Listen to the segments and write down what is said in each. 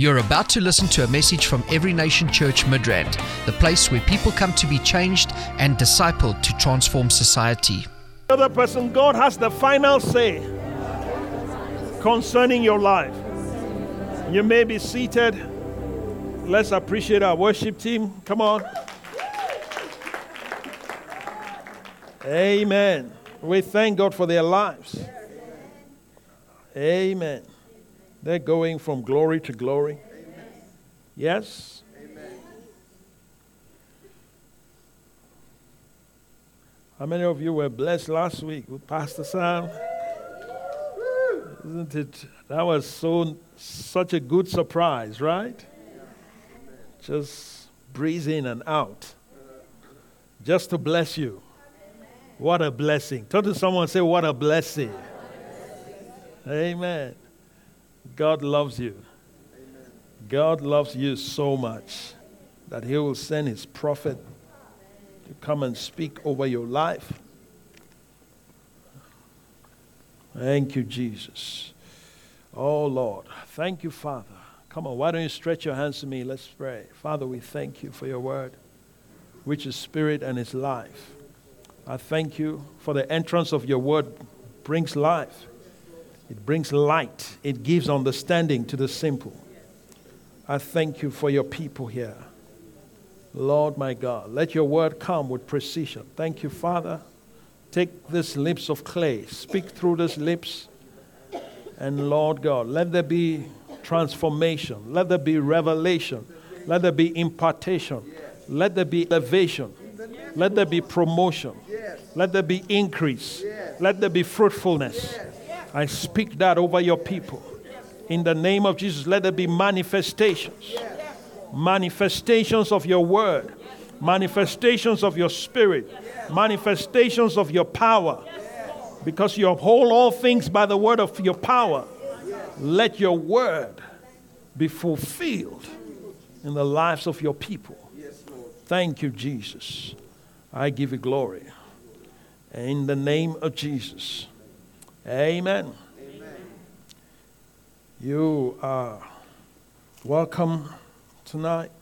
You're about to listen to a message from Every Nation Church Midrand, the place where people come to be changed and discipled to transform society. The other person, God has the final say concerning your life. You may be seated. Let's appreciate our worship team. Come on. Amen. We thank God for their lives. Amen. They're going from glory to glory. Amen. Yes? Amen. How many of you were blessed last week with Pastor Sam? Isn't it? That was so such a good surprise, right? Just breeze in and out. Just to bless you. What a blessing. Turn to someone say, What a blessing. Amen. God loves you. God loves you so much that He will send His prophet to come and speak over your life. Thank you, Jesus. Oh, Lord. Thank you, Father. Come on, why don't you stretch your hands to me? Let's pray. Father, we thank you for your word, which is spirit and is life. I thank you for the entrance of your word brings life. It brings light. It gives understanding to the simple. I thank you for your people here. Lord my God, let your word come with precision. Thank you, Father. Take these lips of clay, speak through these lips, and Lord God, let there be transformation, let there be revelation, let there be impartation, let there be elevation, let there be promotion, let there be increase, let there be fruitfulness. I speak that over your people. In the name of Jesus, let there be manifestations manifestations of your word, manifestations of your spirit, manifestations of your power. Because you uphold all things by the word of your power. Let your word be fulfilled in the lives of your people. Thank you, Jesus. I give you glory. In the name of Jesus. Amen. You are welcome tonight.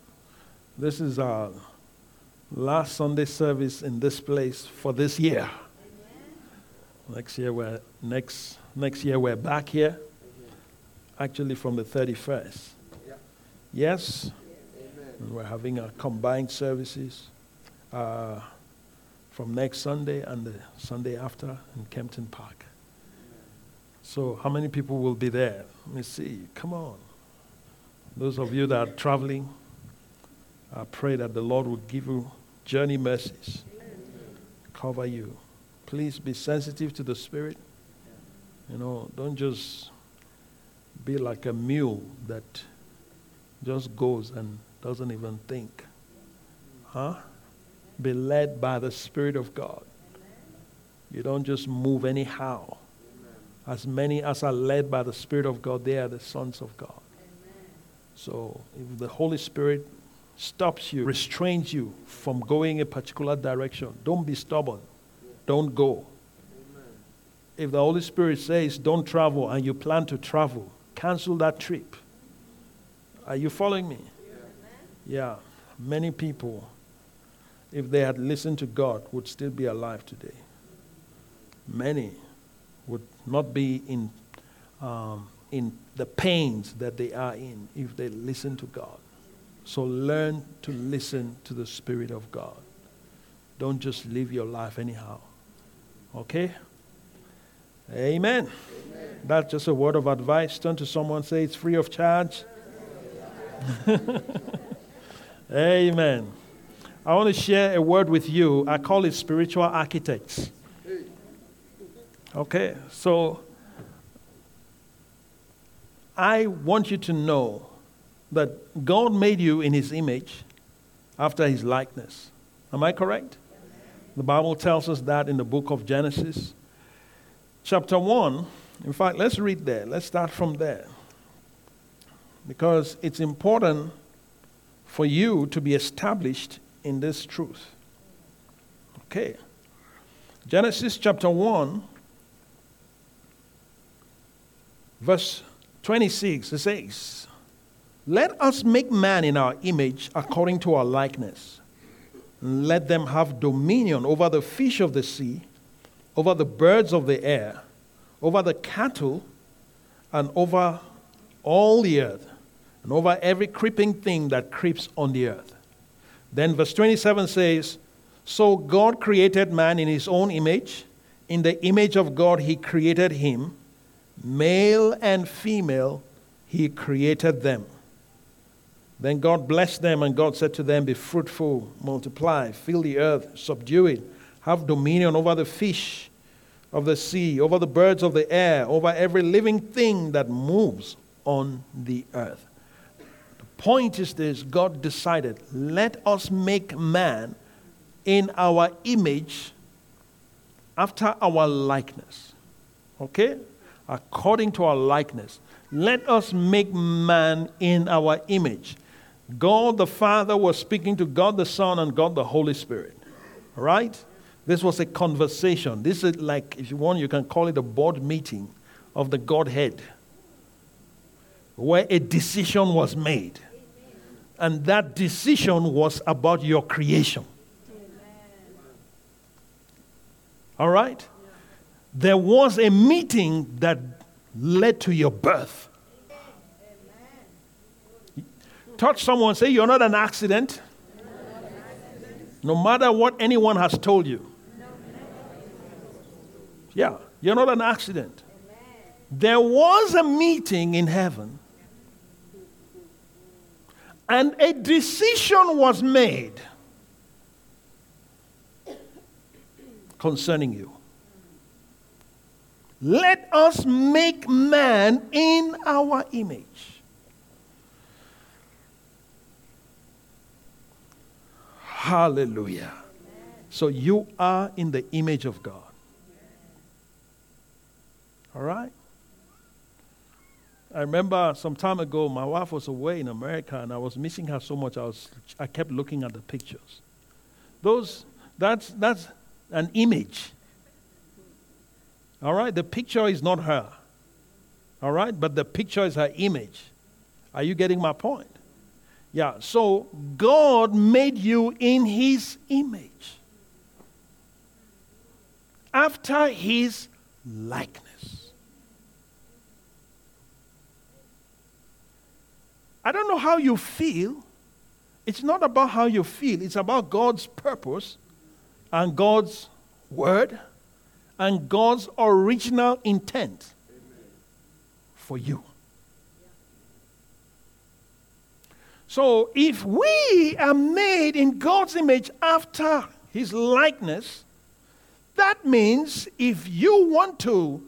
This is our last Sunday service in this place for this year. Amen. Next year we're next next year we're back here. Actually from the 31st. Yeah. Yes. we're having our combined services uh, from next Sunday and the Sunday after in Kempton Park. So how many people will be there? Let me see. Come on. Those of you that are traveling, I pray that the Lord will give you journey mercies, cover you. Please be sensitive to the Spirit. You know, don't just be like a mule that just goes and doesn't even think. Huh? Be led by the Spirit of God. You don't just move anyhow. As many as are led by the Spirit of God, they are the sons of God. So if the Holy Spirit stops you, restrains you from going a particular direction, don't be stubborn. Don't go. If the Holy Spirit says don't travel and you plan to travel, cancel that trip. Are you following me? Yeah. Many people, if they had listened to God, would still be alive today. Many would not be in um, in the pains that they are in if they listen to God. So learn to listen to the Spirit of God. Don't just live your life anyhow. Okay? Amen. Amen. That's just a word of advice. Turn to someone, say it's free of charge. Amen. I want to share a word with you. I call it spiritual architects. Okay, so I want you to know that God made you in his image after his likeness. Am I correct? The Bible tells us that in the book of Genesis, chapter 1. In fact, let's read there. Let's start from there. Because it's important for you to be established in this truth. Okay. Genesis chapter 1, verse 26, it says, Let us make man in our image according to our likeness. Let them have dominion over the fish of the sea, over the birds of the air, over the cattle, and over all the earth, and over every creeping thing that creeps on the earth. Then verse 27 says, So God created man in his own image. In the image of God, he created him. Male and female, he created them. Then God blessed them, and God said to them, Be fruitful, multiply, fill the earth, subdue it, have dominion over the fish of the sea, over the birds of the air, over every living thing that moves on the earth. The point is this God decided, let us make man in our image after our likeness. Okay? According to our likeness. Let us make man in our image. God the Father was speaking to God the Son and God the Holy Spirit. Right? This was a conversation. This is like, if you want, you can call it a board meeting of the Godhead, where a decision was made. And that decision was about your creation. All right? There was a meeting that led to your birth. touch someone, say, You're not an accident. No matter what anyone has told you. Yeah, you're not an accident. There was a meeting in heaven, and a decision was made concerning you. Let us make man in our image. Hallelujah. So you are in the image of God. All right? I remember some time ago, my wife was away in America and I was missing her so much, I, was, I kept looking at the pictures. Those, that's, that's an image. All right? The picture is not her. All right? But the picture is her image. Are you getting my point? Yeah, so God made you in his image, after his likeness. I don't know how you feel. It's not about how you feel, it's about God's purpose and God's word and God's original intent for you. So if we are made in God's image after his likeness, that means if you want to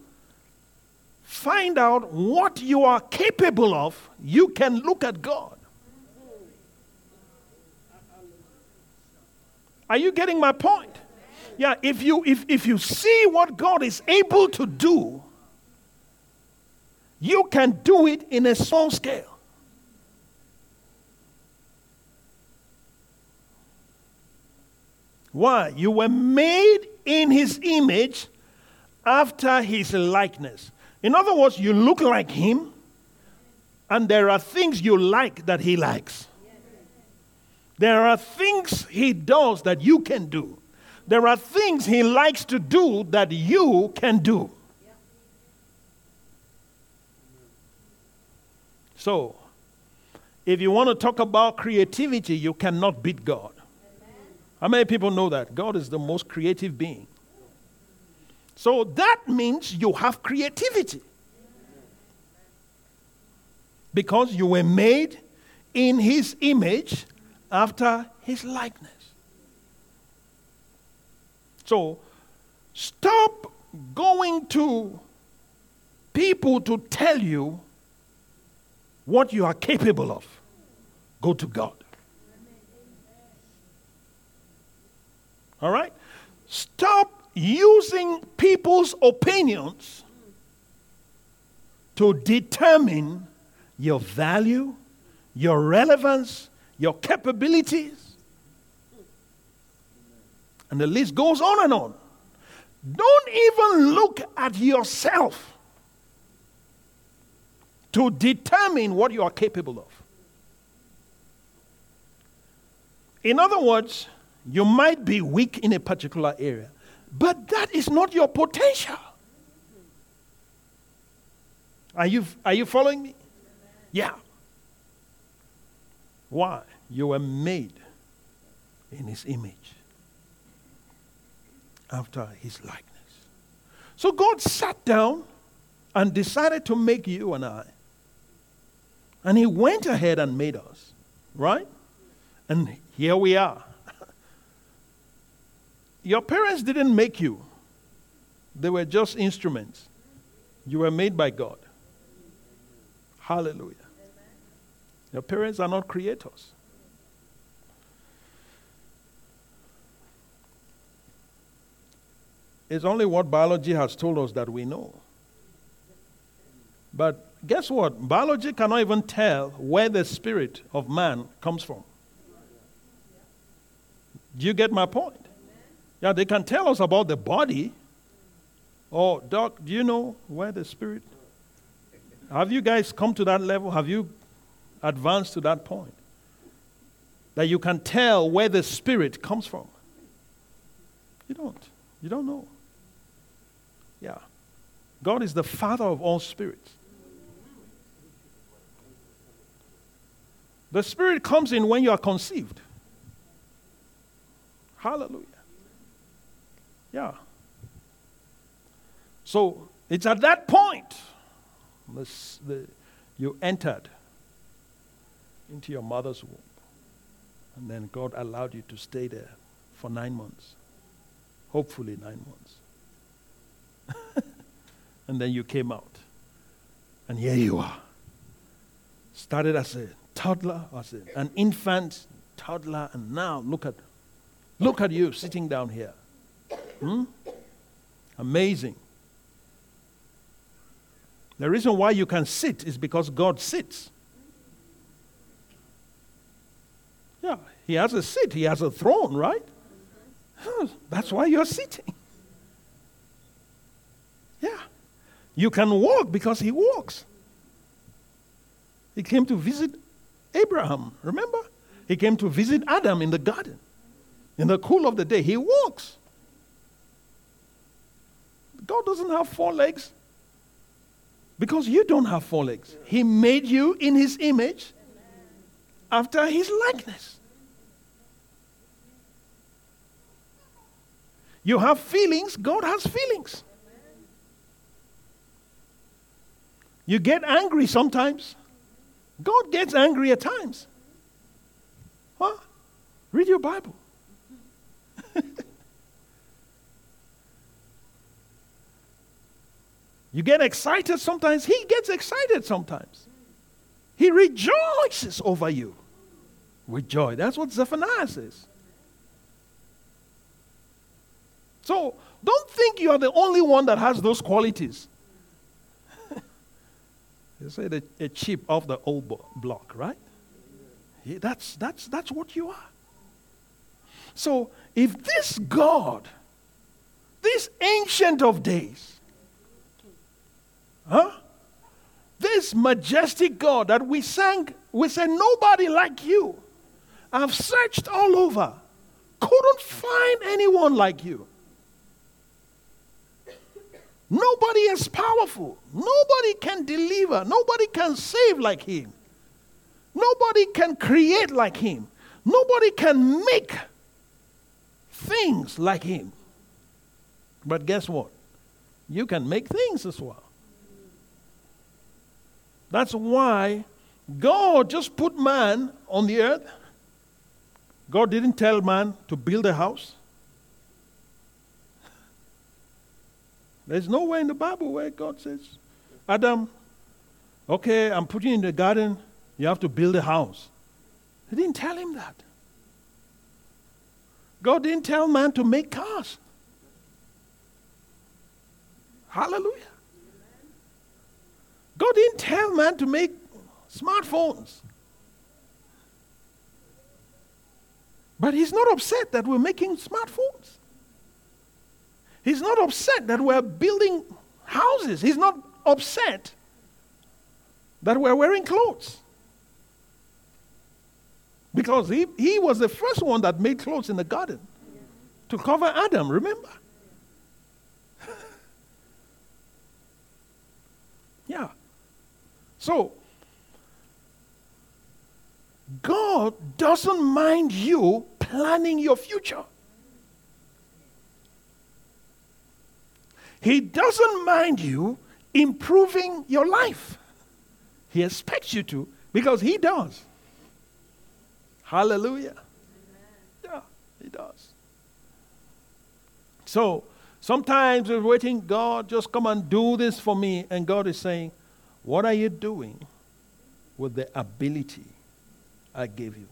find out what you are capable of, you can look at God. Are you getting my point? Yeah, if you if, if you see what God is able to do, you can do it in a small scale. Why? You were made in his image after his likeness. In other words, you look like him, and there are things you like that he likes. There are things he does that you can do. There are things he likes to do that you can do. So, if you want to talk about creativity, you cannot beat God. How many people know that? God is the most creative being. So that means you have creativity. Because you were made in his image after his likeness. So stop going to people to tell you what you are capable of. Go to God. All right? Stop using people's opinions to determine your value, your relevance, your capabilities. And the list goes on and on. Don't even look at yourself to determine what you are capable of. In other words, you might be weak in a particular area, but that is not your potential. Are you, are you following me? Yeah. Why? You were made in his image, after his likeness. So God sat down and decided to make you and I. And he went ahead and made us, right? And here we are. Your parents didn't make you, they were just instruments. You were made by God. Hallelujah. Your parents are not creators. It's only what biology has told us that we know. But guess what? Biology cannot even tell where the spirit of man comes from. Do you get my point? Yeah, they can tell us about the body. Oh, Doc, do you know where the spirit? Have you guys come to that level? Have you advanced to that point? That you can tell where the spirit comes from? You don't. You don't know. Yeah. God is the Father of all spirits. The Spirit comes in when you are conceived. Hallelujah. Yeah. So it's at that point this, the, you entered into your mother's womb. And then God allowed you to stay there for nine months. Hopefully, nine months. And then you came out. And here you are. Started as a toddler, as a, an infant, toddler, and now look at look at you sitting down here. Hmm? Amazing. The reason why you can sit is because God sits. Yeah, He has a seat, He has a throne, right? That's why you're sitting. Yeah. You can walk because he walks. He came to visit Abraham, remember? He came to visit Adam in the garden. In the cool of the day, he walks. God doesn't have four legs because you don't have four legs. He made you in his image after his likeness. You have feelings, God has feelings. You get angry sometimes. God gets angry at times. What? Read your Bible. you get excited sometimes. He gets excited sometimes. He rejoices over you with joy. That's what Zephaniah says. So don't think you are the only one that has those qualities. You say the, a chip of the old block, right? Yeah, that's, that's, that's what you are. So if this God, this ancient of days, huh? This majestic God that we sang, we said, nobody like you. I've searched all over, couldn't find anyone like you. Nobody is powerful. Nobody can deliver. Nobody can save like him. Nobody can create like him. Nobody can make things like him. But guess what? You can make things as well. That's why God just put man on the earth. God didn't tell man to build a house. There's nowhere in the Bible where God says, Adam, okay, I'm putting you in the garden, you have to build a house. He didn't tell him that. God didn't tell man to make cars. Hallelujah. God didn't tell man to make smartphones. But he's not upset that we're making smartphones. He's not upset that we're building houses. He's not upset that we're wearing clothes. Because he, he was the first one that made clothes in the garden to cover Adam, remember? yeah. So, God doesn't mind you planning your future. He doesn't mind you improving your life. He expects you to because He does. Hallelujah. Yeah, He does. So sometimes we're waiting, God, just come and do this for me. And God is saying, What are you doing with the ability I gave you?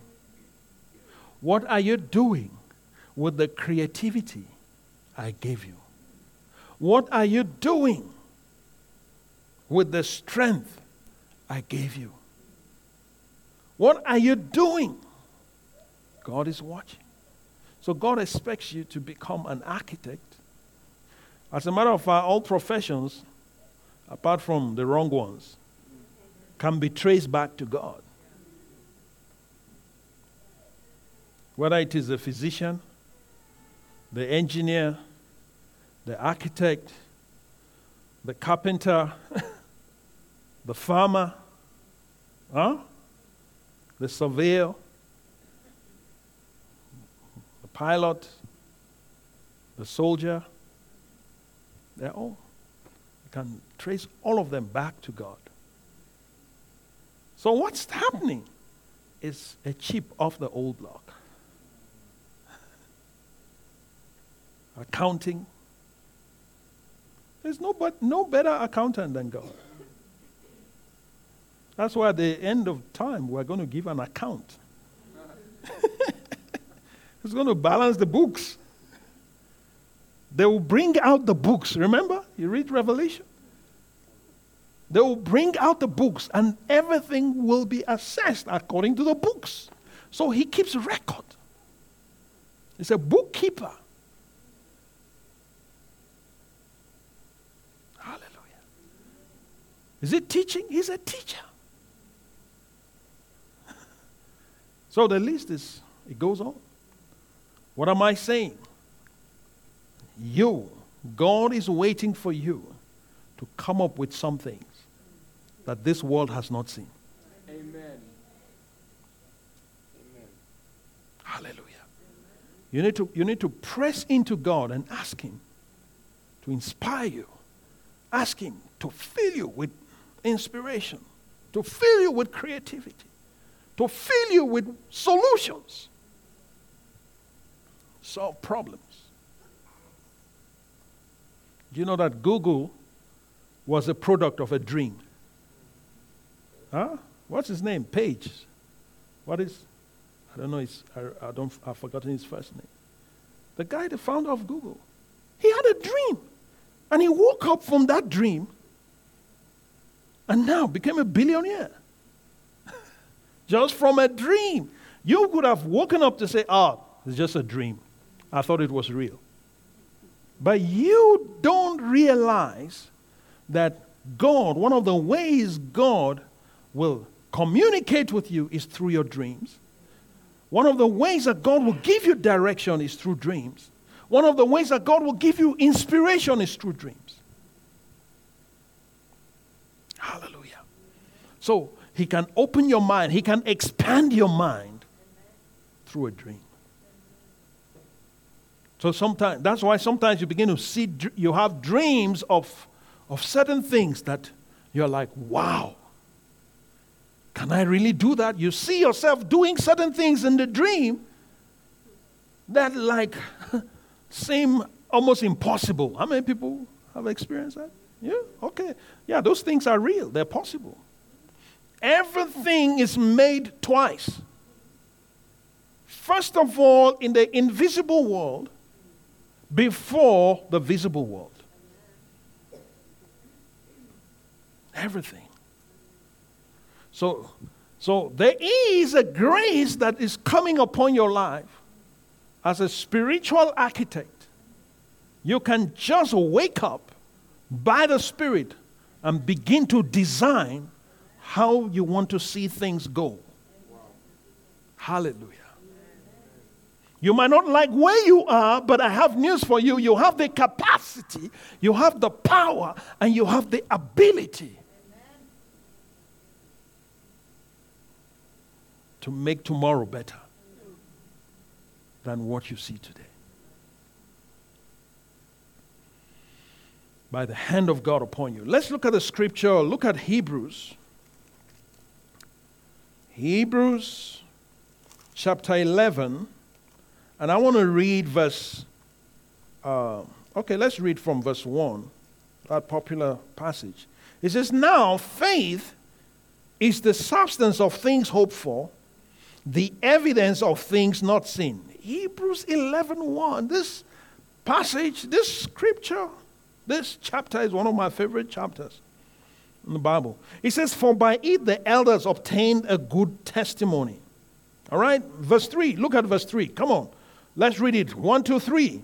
What are you doing with the creativity I gave you? What are you doing with the strength I gave you? What are you doing? God is watching. So God expects you to become an architect. As a matter of fact, all professions, apart from the wrong ones, can be traced back to God. Whether it is the physician, the engineer, the architect, the carpenter, the farmer, huh? the surveyor, the pilot, the soldier, they're all, you can trace all of them back to God. So what's happening is a chip off the old block. Accounting, there's no, but, no better accountant than God. That's why at the end of time, we're going to give an account. He's going to balance the books. They will bring out the books. Remember? You read Revelation? They will bring out the books, and everything will be assessed according to the books. So he keeps record. He's a bookkeeper. Is it teaching? He's a teacher. so the list is, it goes on. What am I saying? You, God is waiting for you to come up with some things that this world has not seen. Amen. Amen. Hallelujah. You need, to, you need to press into God and ask Him to inspire you. Ask Him to fill you with inspiration, to fill you with creativity, to fill you with solutions, solve problems. Do you know that Google was a product of a dream? Huh? What's his name? Page. What is? I don't know. His, I, I don't. I've forgotten his first name. The guy, the founder of Google, he had a dream, and he woke up from that dream and now became a billionaire. just from a dream. You could have woken up to say, oh, it's just a dream. I thought it was real. But you don't realize that God, one of the ways God will communicate with you is through your dreams. One of the ways that God will give you direction is through dreams. One of the ways that God will give you inspiration is through dreams. Hallelujah. So he can open your mind, he can expand your mind through a dream. So sometimes that's why sometimes you begin to see you have dreams of of certain things that you're like, wow. Can I really do that? You see yourself doing certain things in the dream that like seem almost impossible. How many people have experienced that? Yeah, okay. Yeah, those things are real, they're possible. Everything is made twice. First of all, in the invisible world, before the visible world. Everything. So, so there is a grace that is coming upon your life as a spiritual architect. You can just wake up by the Spirit and begin to design how you want to see things go. Hallelujah. You might not like where you are, but I have news for you. You have the capacity, you have the power, and you have the ability to make tomorrow better than what you see today. By the hand of God upon you. Let's look at the scripture. Look at Hebrews. Hebrews chapter 11. And I want to read verse. Uh, okay, let's read from verse 1, that popular passage. It says, Now faith is the substance of things hoped for, the evidence of things not seen. Hebrews 11 1. This passage, this scripture, this chapter is one of my favorite chapters in the Bible. It says, For by it the elders obtained a good testimony. All right, verse 3. Look at verse 3. Come on. Let's read it. One, two, three.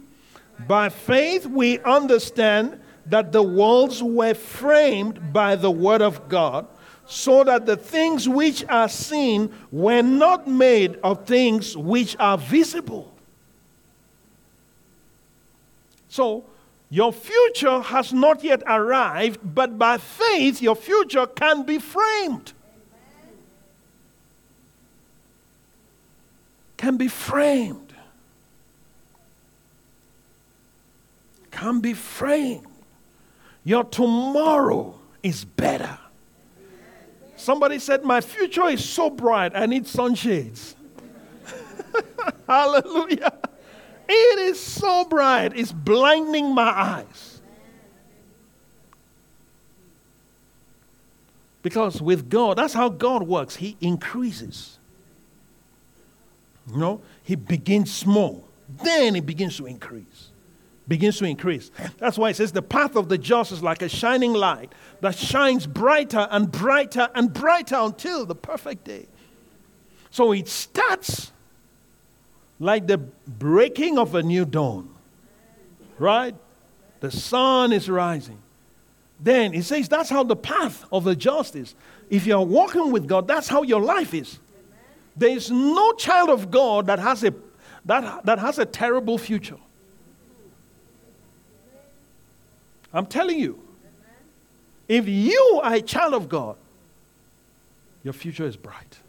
By faith we understand that the worlds were framed by the word of God, so that the things which are seen were not made of things which are visible. So, your future has not yet arrived, but by faith, your future can be framed. Can be framed. can be framed. Your tomorrow is better. Somebody said, My future is so bright, I need sunshades. Hallelujah. It is so bright, it's blinding my eyes. Because with God, that's how God works. He increases. You know, He begins small, then He begins to increase begins to increase. That's why it says the path of the just is like a shining light that shines brighter and brighter and brighter until the perfect day. So it starts like the breaking of a new dawn, right? The sun is rising. Then it says that's how the path of the justice. If you're walking with God, that's how your life is. There is no child of God that has a, that, that has a terrible future. I'm telling you. If you are a child of God, your future is bright.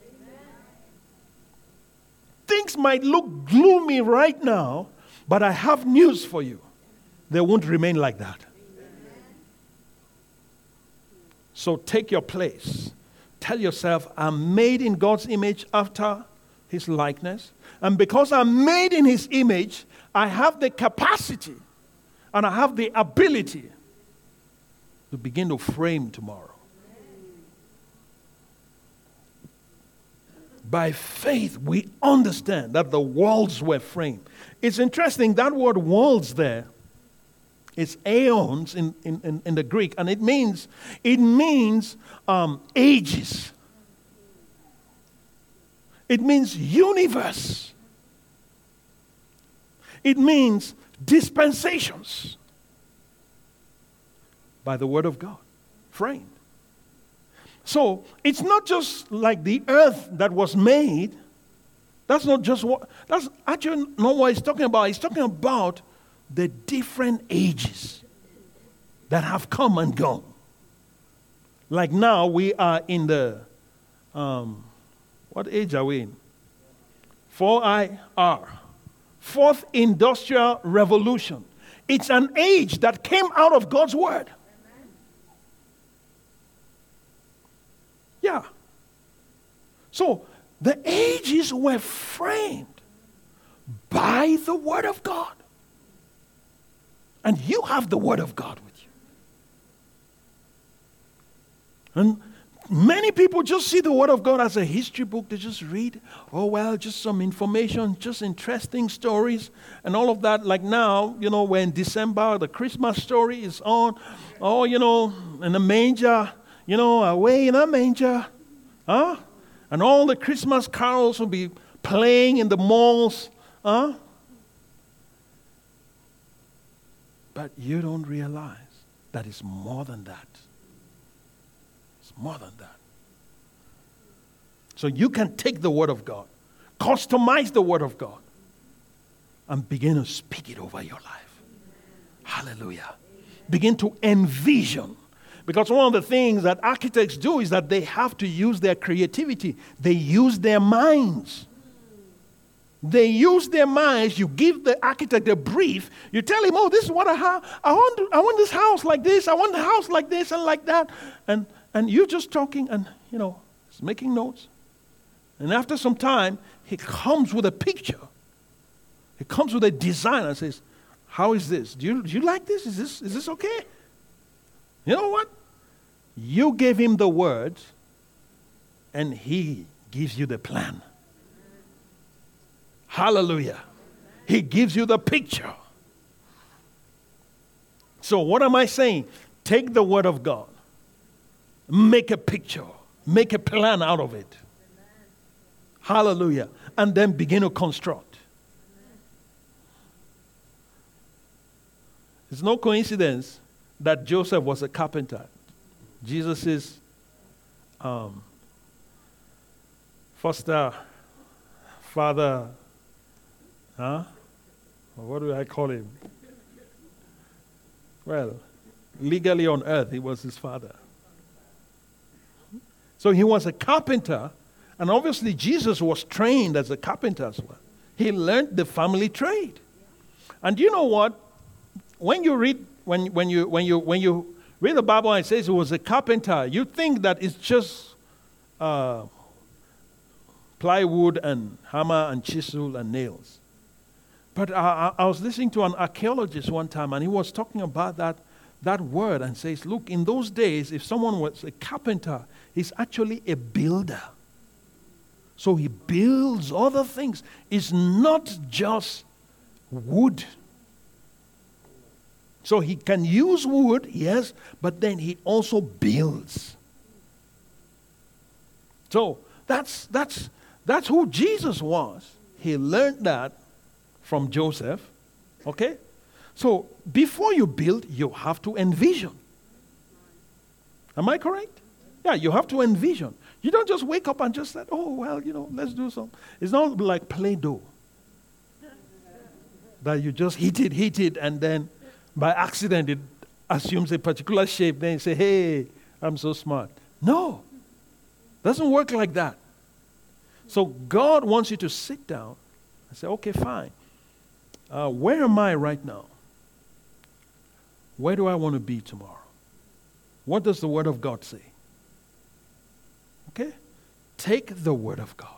Things might look gloomy right now, but I have news for you. They won't remain like that. So take your place. Tell yourself, I'm made in God's image after his likeness. And because I'm made in his image, I have the capacity and I have the ability to begin to frame tomorrow. By faith, we understand that the walls were framed. It's interesting, that word walls there is aeons in, in, in, the Greek, and it means, it means um, ages. It means universe. It means dispensations by the word of God, framed. So it's not just like the earth that was made. That's not just what, that's actually not what he's talking about. He's talking about the different ages that have come and gone. Like now, we are in the, um, what age are we in? 4IR, Fourth Industrial Revolution. It's an age that came out of God's Word. Yeah. So the ages were framed by the Word of God. And you have the Word of God with you. And many people just see the Word of God as a history book. They just read, oh, well, just some information, just interesting stories, and all of that. Like now, you know, when December, the Christmas story is on. Oh, you know, in the manger, you know, away in a manger. Huh? And all the Christmas carols will be playing in the malls. Huh? But you don't realize that it's more than that. It's more than that. So you can take the Word of God, Customize the Word of God and begin to speak it over your life. Hallelujah. Begin to envision. Because one of the things that architects do is that they have to use their creativity, they use their minds. They use their minds. You give the architect a brief. You tell him, "Oh, this is what I have. I want. I want this house like this. I want the house like this and like that." And and you're just talking and you know, he's making notes. And after some time, he comes with a picture. He comes with a design and says, How is this? Do you, do you like this? Is, this? is this okay? You know what? You gave him the words, and he gives you the plan. Hallelujah. He gives you the picture. So, what am I saying? Take the word of God, make a picture, make a plan out of it. Hallelujah. And then begin to construct. It's no coincidence that Joseph was a carpenter. Jesus' um, foster father, huh? What do I call him? Well, legally on earth, he was his father. So he was a carpenter and obviously, Jesus was trained as a carpenter as well. He learned the family trade. And you know what? When you read, when, when, you, when, you, when you read the Bible and it says he was a carpenter, you think that it's just uh, plywood and hammer and chisel and nails. But I, I was listening to an archaeologist one time, and he was talking about that, that word and says, Look, in those days, if someone was a carpenter, he's actually a builder. So he builds other things. It's not just wood. So he can use wood, yes, but then he also builds. So that's, that's, that's who Jesus was. He learned that from Joseph. Okay? So before you build, you have to envision. Am I correct? Yeah, you have to envision. You don't just wake up and just say, oh, well, you know, let's do something. It's not like Play Doh. that you just hit it, hit it, and then by accident it assumes a particular shape. Then you say, hey, I'm so smart. No, doesn't work like that. So God wants you to sit down and say, okay, fine. Uh, where am I right now? Where do I want to be tomorrow? What does the Word of God say? Okay? Take the Word of God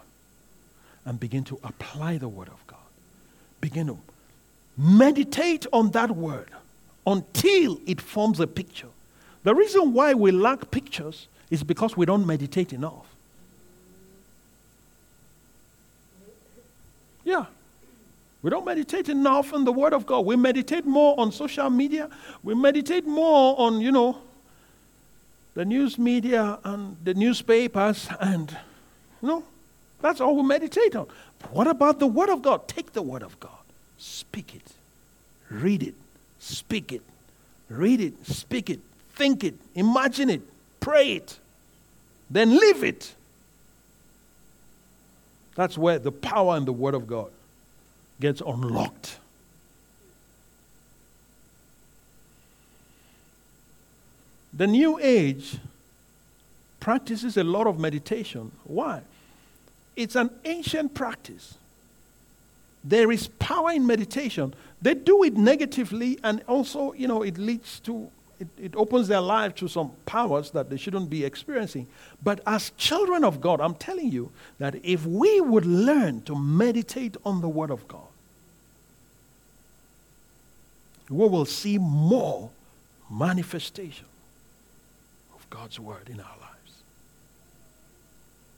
and begin to apply the Word of God. Begin to meditate on that Word until it forms a picture. The reason why we lack pictures is because we don't meditate enough. Yeah. We don't meditate enough on the Word of God. We meditate more on social media. We meditate more on, you know, the news media and the newspapers, and you know, that's all we meditate on. But what about the Word of God? Take the Word of God, speak it, read it, speak it, read it, speak it, think it, imagine it, pray it, then live it. That's where the power in the Word of God gets unlocked. The New Age practices a lot of meditation. Why? It's an ancient practice. There is power in meditation. They do it negatively, and also, you know, it leads to, it, it opens their life to some powers that they shouldn't be experiencing. But as children of God, I'm telling you that if we would learn to meditate on the Word of God, we will see more manifestation. Of God's word in our lives.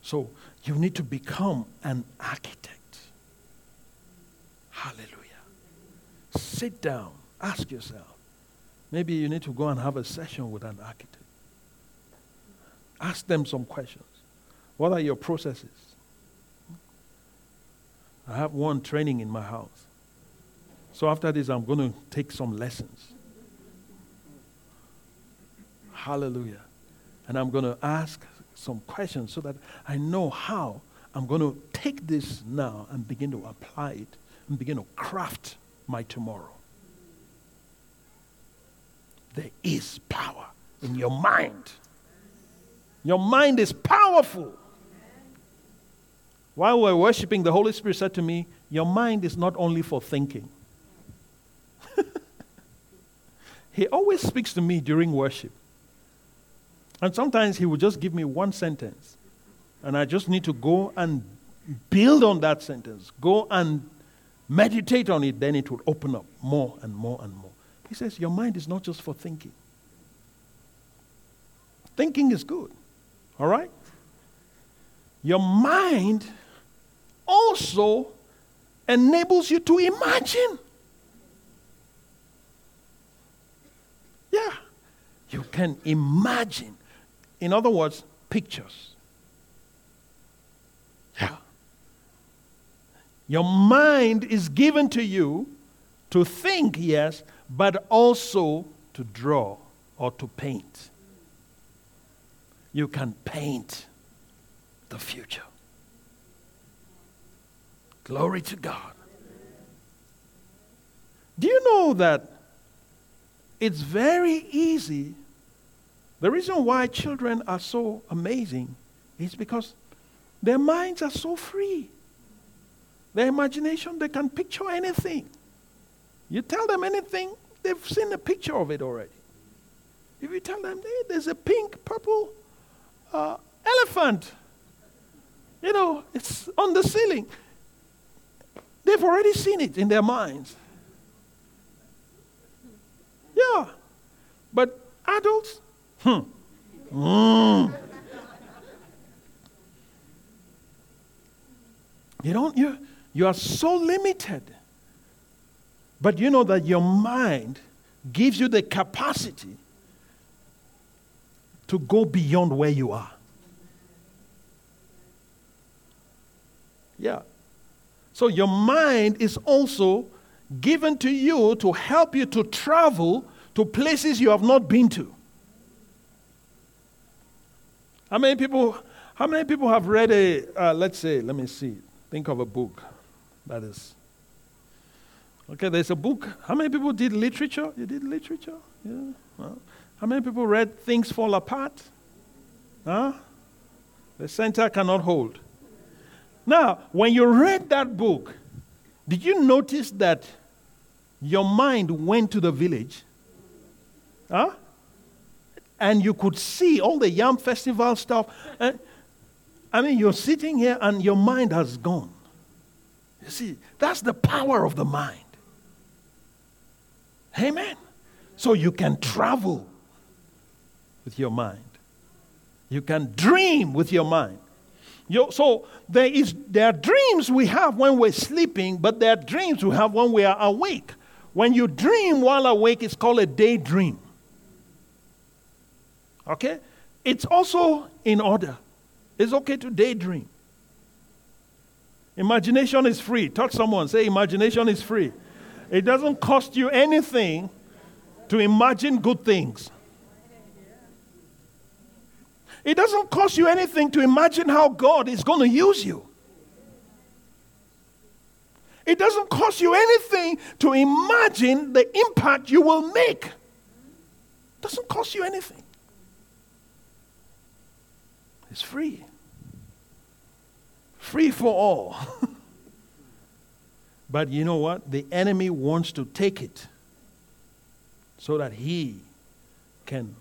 So you need to become an architect. Hallelujah. Sit down, ask yourself. Maybe you need to go and have a session with an architect. Ask them some questions. What are your processes? I have one training in my house. So after this, I'm going to take some lessons. Hallelujah and I'm going to ask some questions so that I know how I'm going to take this now and begin to apply it and begin to craft my tomorrow. There is power in your mind. Your mind is powerful. While we're worshiping, the Holy Spirit said to me, Your mind is not only for thinking. he always speaks to me during worship. And sometimes he will just give me one sentence. And I just need to go and build on that sentence, go and meditate on it, then it will open up more and more and more. He says, Your mind is not just for thinking. Thinking is good, all right? Your mind also enables you to imagine. Yeah, you can imagine. In other words, pictures. Your mind is given to you to think, yes, but also to draw or to paint. You can paint the future. Glory to God. Do you know that it's very easy? The reason why children are so amazing is because their minds are so free. Their imagination, they can picture anything. You tell them anything, they've seen a picture of it already. If you tell them, hey, there's a pink, purple uh, elephant, you know, it's on the ceiling. They've already seen it in their minds. Yeah. But adults, hmm. Mm. You don't, you, you are so limited. But you know that your mind gives you the capacity to go beyond where you are. Yeah. So your mind is also given to you to help you to travel to places you have not been to. How many people, how many people have read a, uh, let's say, let me see, think of a book that is. Okay, there's a book. How many people did literature? You did literature? Yeah. Well, how many people read Things Fall Apart? Huh? The center cannot hold. Now, when you read that book, did you notice that your mind went to the village? Huh? And you could see all the Yam Festival stuff. I mean, you're sitting here and your mind has gone. See, that's the power of the mind. Amen. So you can travel with your mind. You can dream with your mind. You, so there, is, there are dreams we have when we're sleeping, but there are dreams we have when we are awake. When you dream while awake, it's called a daydream. Okay? It's also in order. It's okay to daydream. Imagination is free. Touch someone, say, Imagination is free. It doesn't cost you anything to imagine good things. It doesn't cost you anything to imagine how God is going to use you. It doesn't cost you anything to imagine the impact you will make. It doesn't cost you anything. It's free. Free for all. but you know what? The enemy wants to take it so that he can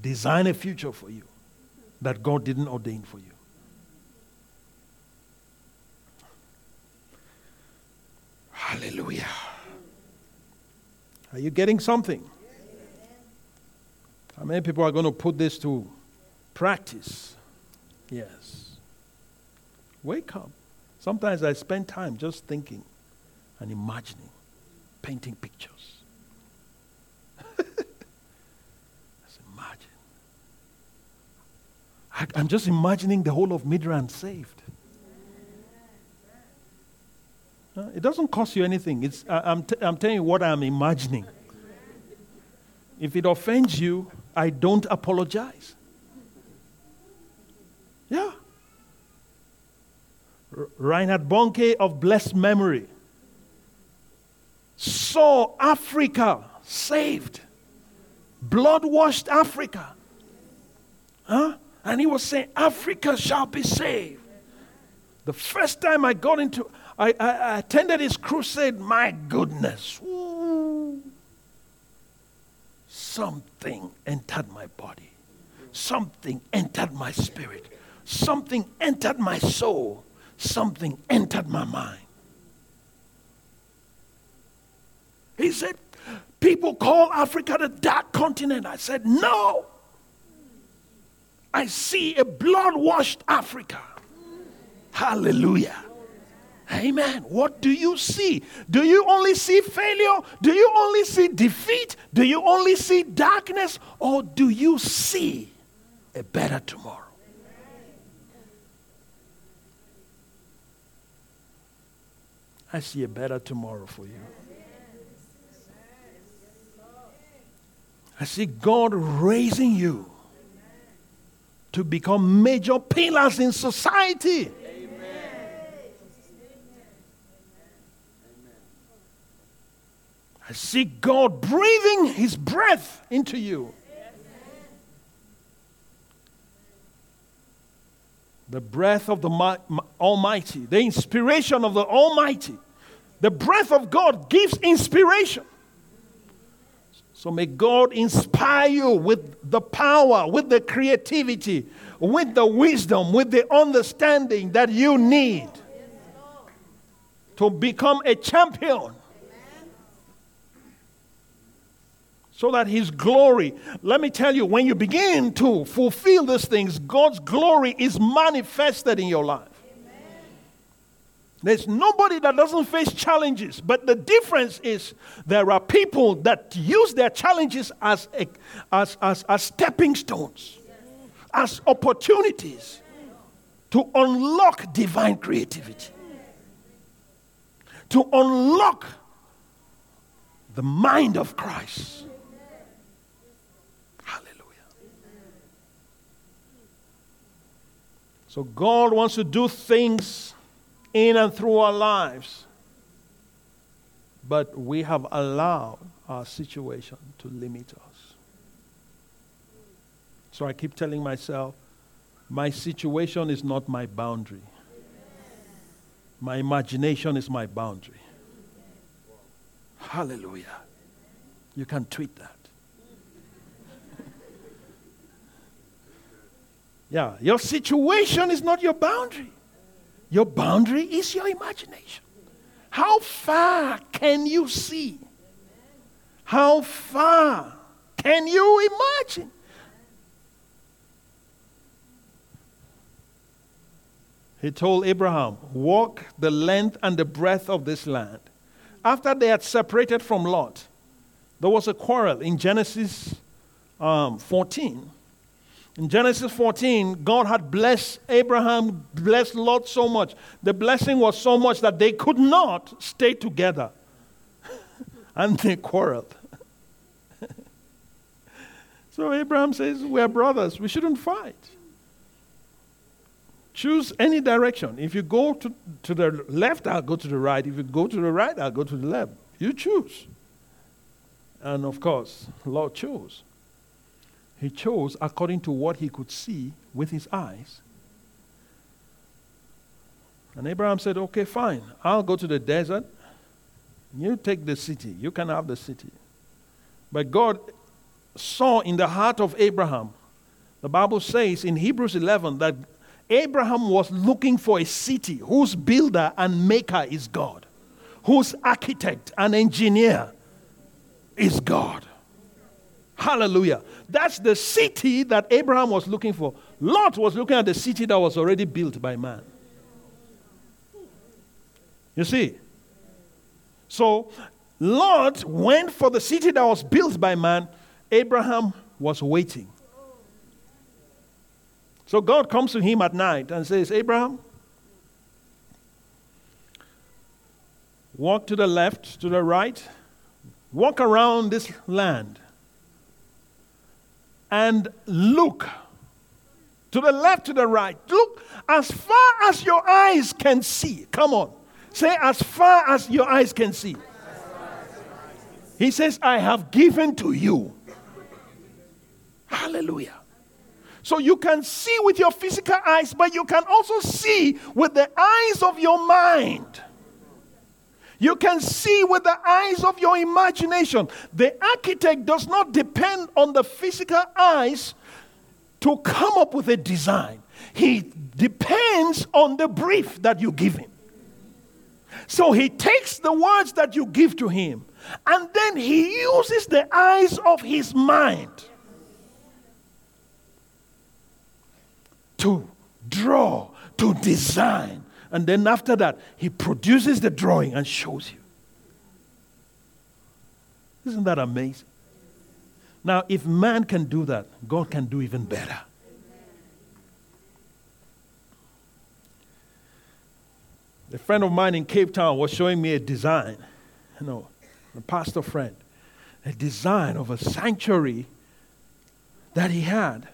design a future for you that God didn't ordain for you. Hallelujah. Are you getting something? How many people are going to put this to practice? Yes. Wake up. Sometimes I spend time just thinking and imagining, painting pictures. Imagine. I, am just imagining the whole of Midrand saved. It doesn't cost you anything. It's, I, I'm, t- I'm telling you what I'm imagining. If it offends you, I don't apologize. Reinhard Bonnke of blessed memory, saw Africa saved, blood washed Africa. Huh? And he was saying, Africa shall be saved. The first time I got into, I, I, I attended his crusade, my goodness, something entered my body. Something entered my spirit. Something entered my soul. Something entered my mind. He said, People call Africa the dark continent. I said, No. I see a blood washed Africa. Hallelujah. Amen. What do you see? Do you only see failure? Do you only see defeat? Do you only see darkness? Or do you see a better tomorrow? I see a better tomorrow for you. I see God raising you to become major pillars in society. I see God breathing His breath into you. The breath of the Almighty, the inspiration of the Almighty. The breath of God gives inspiration. So may God inspire you with the power, with the creativity, with the wisdom, with the understanding that you need to become a champion. So that His glory, let me tell you, when you begin to fulfill these things, God's glory is manifested in your life. There's nobody that doesn't face challenges, but the difference is there are people that use their challenges as, a, as, as, as stepping stones, as opportunities to unlock divine creativity, to unlock the mind of Christ. Hallelujah. So God wants to do things in and through our lives. But we have allowed our situation to limit us. So I keep telling myself, my situation is not my boundary. My imagination is my boundary. Hallelujah. You can tweet that. yeah, your situation is not your boundary. Your boundary is your imagination. How far can you see? How far can you imagine? He told Abraham, Walk the length and the breadth of this land. After they had separated from Lot, there was a quarrel in Genesis um, 14. In Genesis 14, God had blessed Abraham, blessed Lot so much. The blessing was so much that they could not stay together. and they quarreled. so Abraham says, We're brothers. We shouldn't fight. Choose any direction. If you go to, to the left, I'll go to the right. If you go to the right, I'll go to the left. You choose. And of course, Lot chose. He chose according to what he could see with his eyes. And Abraham said, Okay, fine. I'll go to the desert. You take the city. You can have the city. But God saw in the heart of Abraham, the Bible says in Hebrews 11 that Abraham was looking for a city whose builder and maker is God, whose architect and engineer is God. Hallelujah. That's the city that Abraham was looking for. Lot was looking at the city that was already built by man. You see? So, Lot went for the city that was built by man. Abraham was waiting. So, God comes to him at night and says, Abraham, walk to the left, to the right, walk around this land and look to the left, to the right. Look as far as your eyes can see. Come on. Say, as far as your eyes can see. He says, I have given to you. Hallelujah. So you can see with your physical eyes, but you can also see with the eyes of your mind. You can see with the eyes of your imagination. The architect does not depend on the physical eyes to come up with a design, he depends on the brief that you give him. So he takes the words that you give to him and then he uses the eyes of his mind to draw, to design. And then after that, he produces the drawing and shows you. Isn't that amazing? Now, if man can do that, God can do even better. A friend of mine in Cape Town was showing me a design, you know, a pastor friend, a design of a sanctuary that he had.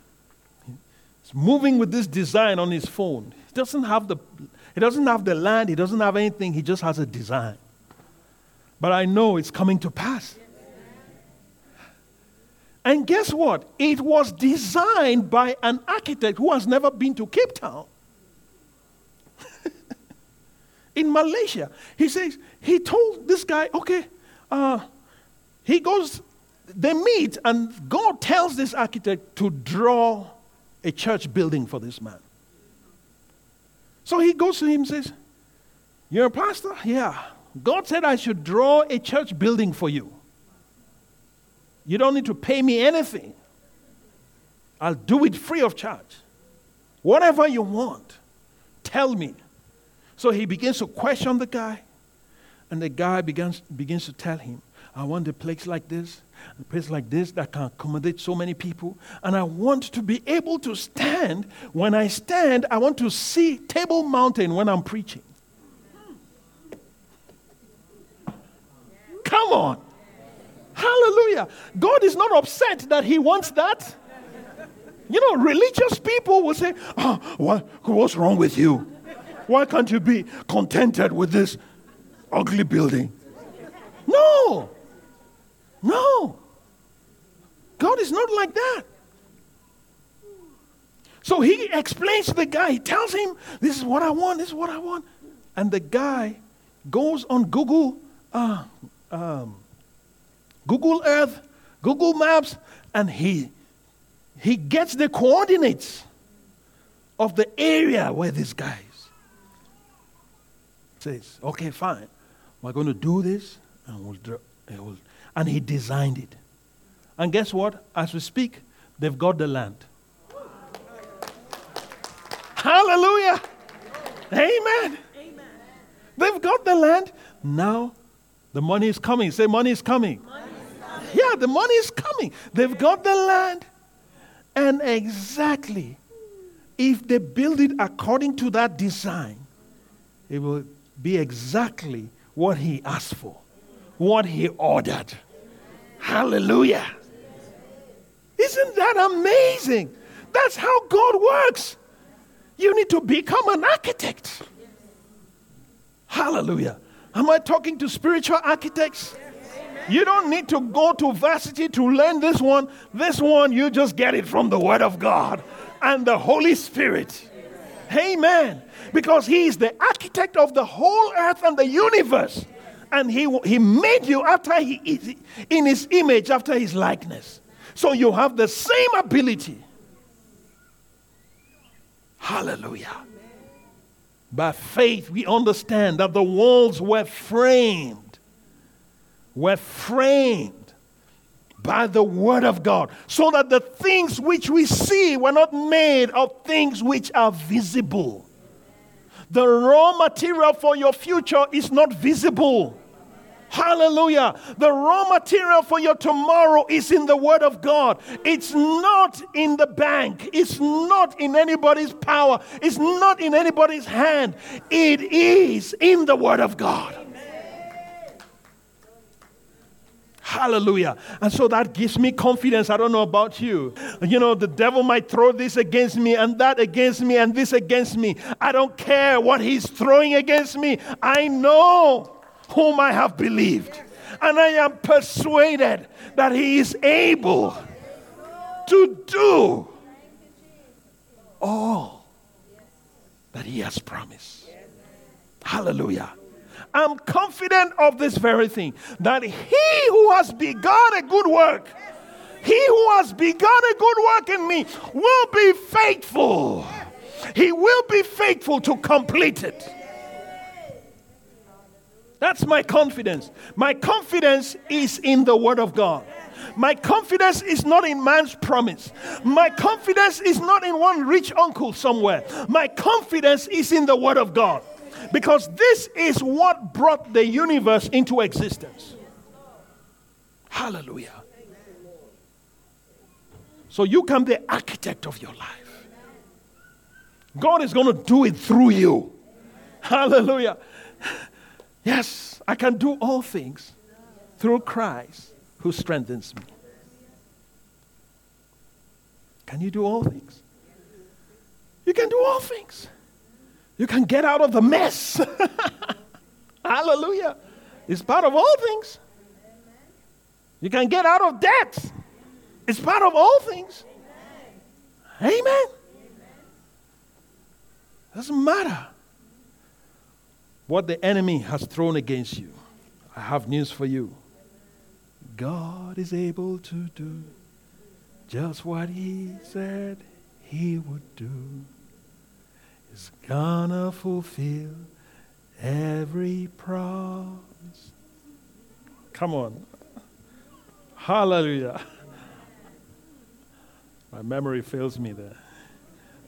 He's moving with this design on his phone. He doesn't have the, he doesn't have the land, he doesn't have anything, he just has a design. But I know it's coming to pass. And guess what? It was designed by an architect who has never been to Cape Town. In Malaysia, he says, he told this guy, okay, uh, he goes, they meet, and God tells this architect to draw a church building for this man. So he goes to him and says, You're a pastor? Yeah. God said I should draw a church building for you. You don't need to pay me anything. I'll do it free of charge. Whatever you want, tell me. So he begins to question the guy. And the guy begins, begins to tell him, I want a place like this, a place like this that can accommodate so many people. And I want to be able to stand. When I stand, I want to see Table Mountain when I'm preaching. Come on. Hallelujah. God is not upset that He wants that. You know, religious people will say, ah, oh, what, What's wrong with you? Why can't you be contented with this ugly building. No. No. God is not like that. So he explains to the guy, he tells him, This is what I want, this is what I want. And the guy goes on Google, uh, um, Google Earth, Google Maps, and he, he gets the coordinates of the area where this guy is. Says, okay, fine. We're going to do this, and, we'll, we'll, and he designed it. And guess what? As we speak, they've got the land. Hallelujah. Amen. Amen. They've got the land. Now the money is coming. Say, money is coming. Money is coming. Yeah, the money is coming. They've got the land. And exactly, if they build it according to that design, it will be exactly what he asked for, what he ordered. Hallelujah. Isn't that amazing? That's how God works. You need to become an architect. Hallelujah. Am I talking to spiritual architects? You don't need to go to varsity to learn this one. This one, you just get it from the Word of God and the Holy Spirit. Amen because He is the architect of the whole earth and the universe. And He, he made you after He in His image, after His likeness. So you have the same ability. Hallelujah. By faith, we understand that the walls were framed, were framed by the word of God, so that the things which we see were not made of things which are visible. The raw material for your future is not visible. Hallelujah. The raw material for your tomorrow is in the Word of God. It's not in the bank. It's not in anybody's power. It's not in anybody's hand. It is in the Word of God. Hallelujah. And so that gives me confidence. I don't know about you. You know, the devil might throw this against me and that against me and this against me. I don't care what he's throwing against me. I know whom I have believed. And I am persuaded that he is able to do all that he has promised. Hallelujah. I'm confident of this very thing that he who has begun a good work, he who has begun a good work in me will be faithful. He will be faithful to complete it. That's my confidence. My confidence is in the Word of God. My confidence is not in man's promise. My confidence is not in one rich uncle somewhere. My confidence is in the Word of God. Because this is what brought the universe into existence. Hallelujah. So you come the architect of your life. God is going to do it through you. Hallelujah. Yes, I can do all things through Christ who strengthens me. Can you do all things? You can do all things. You can get out of the mess. Hallelujah. It's part of all things. You can get out of debt. It's part of all things. Amen. Doesn't matter what the enemy has thrown against you. I have news for you. God is able to do just what he said he would do is gonna fulfill every promise. Come on. Hallelujah. My memory fails me there.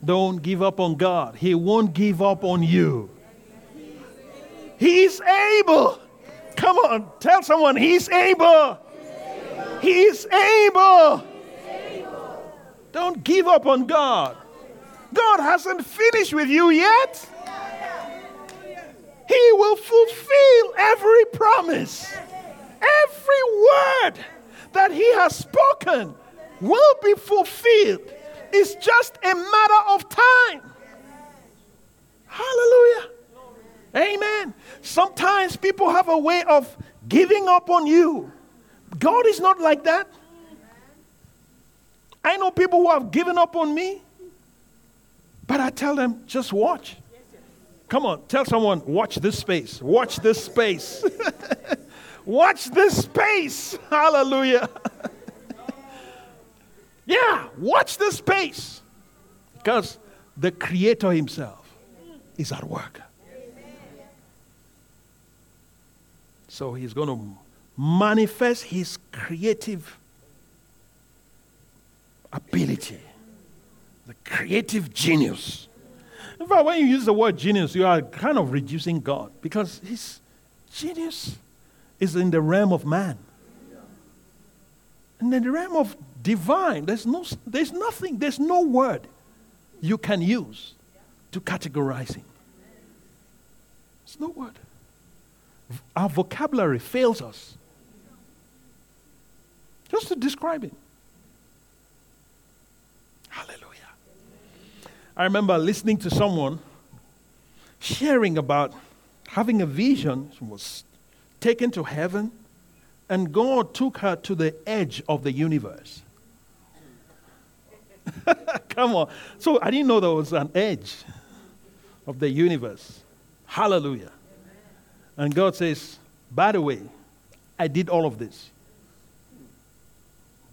Don't give up on God. He won't give up on you. He's able. Come on, tell someone He's able. He's able. Don't give up on God. God hasn't finished with you yet. He will fulfill every promise. Every word that He has spoken will be fulfilled. It's just a matter of time. Hallelujah. Amen. Sometimes people have a way of giving up on you. God is not like that. I know people who have given up on me. But I tell them, just watch. Come on, tell someone, watch this space. Watch this space. watch this space. Hallelujah. yeah, watch this space. Because the Creator Himself is at work. So He's going to manifest His creative ability the creative genius. In fact, when you use the word genius, you are kind of reducing God because his genius is in the realm of man. And in the realm of divine, there's, no, there's nothing, there's no word you can use to categorize him. There's no word. Our vocabulary fails us just to describe it. Hallelujah. I remember listening to someone sharing about having a vision, she was taken to heaven, and God took her to the edge of the universe. Come on. So I didn't know there was an edge of the universe. Hallelujah. And God says, by the way, I did all of this.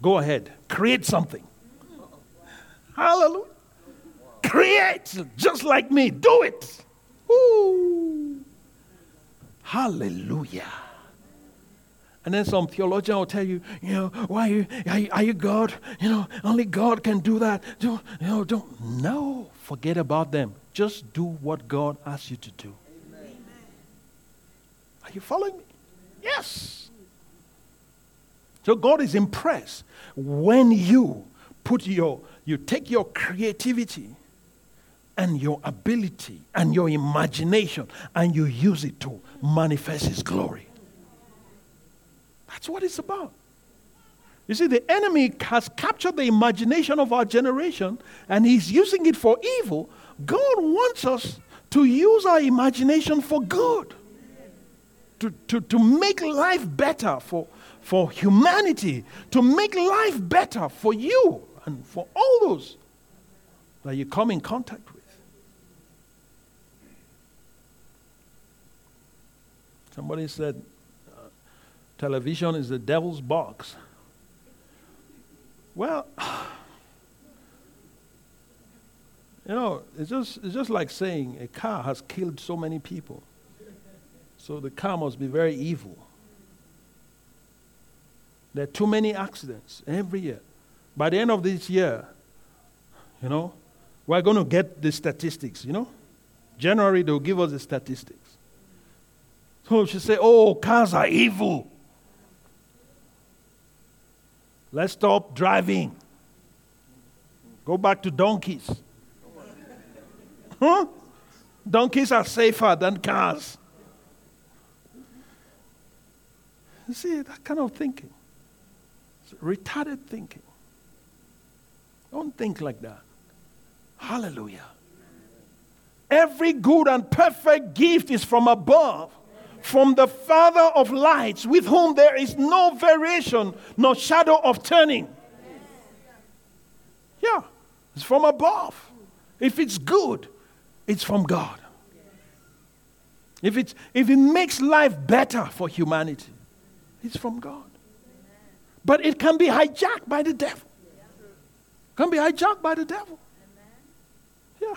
Go ahead, create something. Hallelujah. Create just like me. Do it. Ooh. Hallelujah. And then some theologian will tell you, you know, why are you, are you, are you God? You know, only God can do that. Don't, you know, don't. No, forget about them. Just do what God asks you to do. Are you following me? Yes. So God is impressed when you put your, you take your creativity and your ability and your imagination and you use it to manifest His glory. That's what it's about. You see, the enemy has captured the imagination of our generation and he's using it for evil. God wants us to use our imagination for good, to, to, to make life better for, for humanity, to make life better for you and for all those that you come in contact with. Somebody said, uh, television is the devil's box. Well, you know, it's just, it's just like saying a car has killed so many people. So the car must be very evil. There are too many accidents every year. By the end of this year, you know, we're going to get the statistics, you know. January, they'll give us the statistics. So she said, oh, cars are evil. Let's stop driving. Go back to donkeys. Huh? Donkeys are safer than cars. You see, that kind of thinking. It's retarded thinking. Don't think like that. Hallelujah. Every good and perfect gift is from above, from the Father of lights, with whom there is no variation, no shadow of turning. Yeah, it's from above. If it's good, it's from God. If, it's, if it makes life better for humanity, it's from God. But it can be hijacked by the devil. Can be hijacked by the devil. Yeah.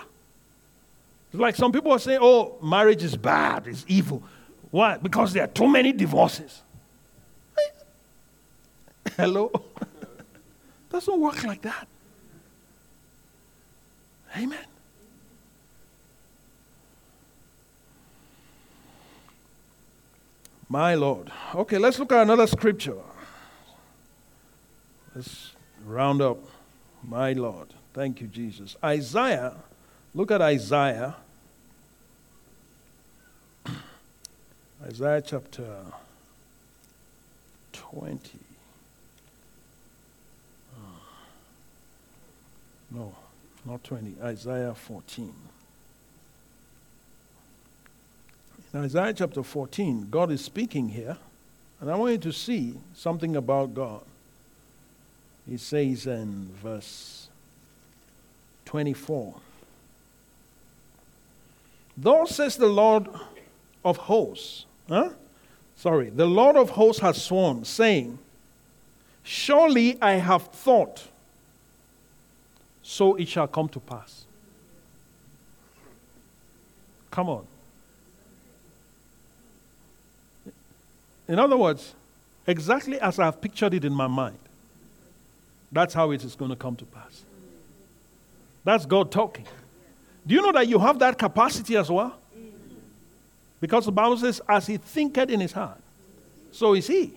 Like some people are saying, oh, marriage is bad, it's evil. Why? Because there are too many divorces. Hello? Doesn't work like that. Amen. My Lord. Okay, let's look at another scripture. Let's round up. My Lord. Thank you, Jesus. Isaiah, look at Isaiah. Isaiah chapter 20. Ah. No, not 20. Isaiah 14. In Isaiah chapter 14, God is speaking here, and I want you to see something about God. He says in verse 24 Thus says the Lord of hosts, huh? Sorry, the Lord of hosts has sworn, saying, Surely I have thought, so it shall come to pass. Come on. In other words, exactly as I've pictured it in my mind, that's how it is going to come to pass. That's God talking. Do you know that you have that capacity as well? Because the Bible says, as he thinketh in his heart, so is he.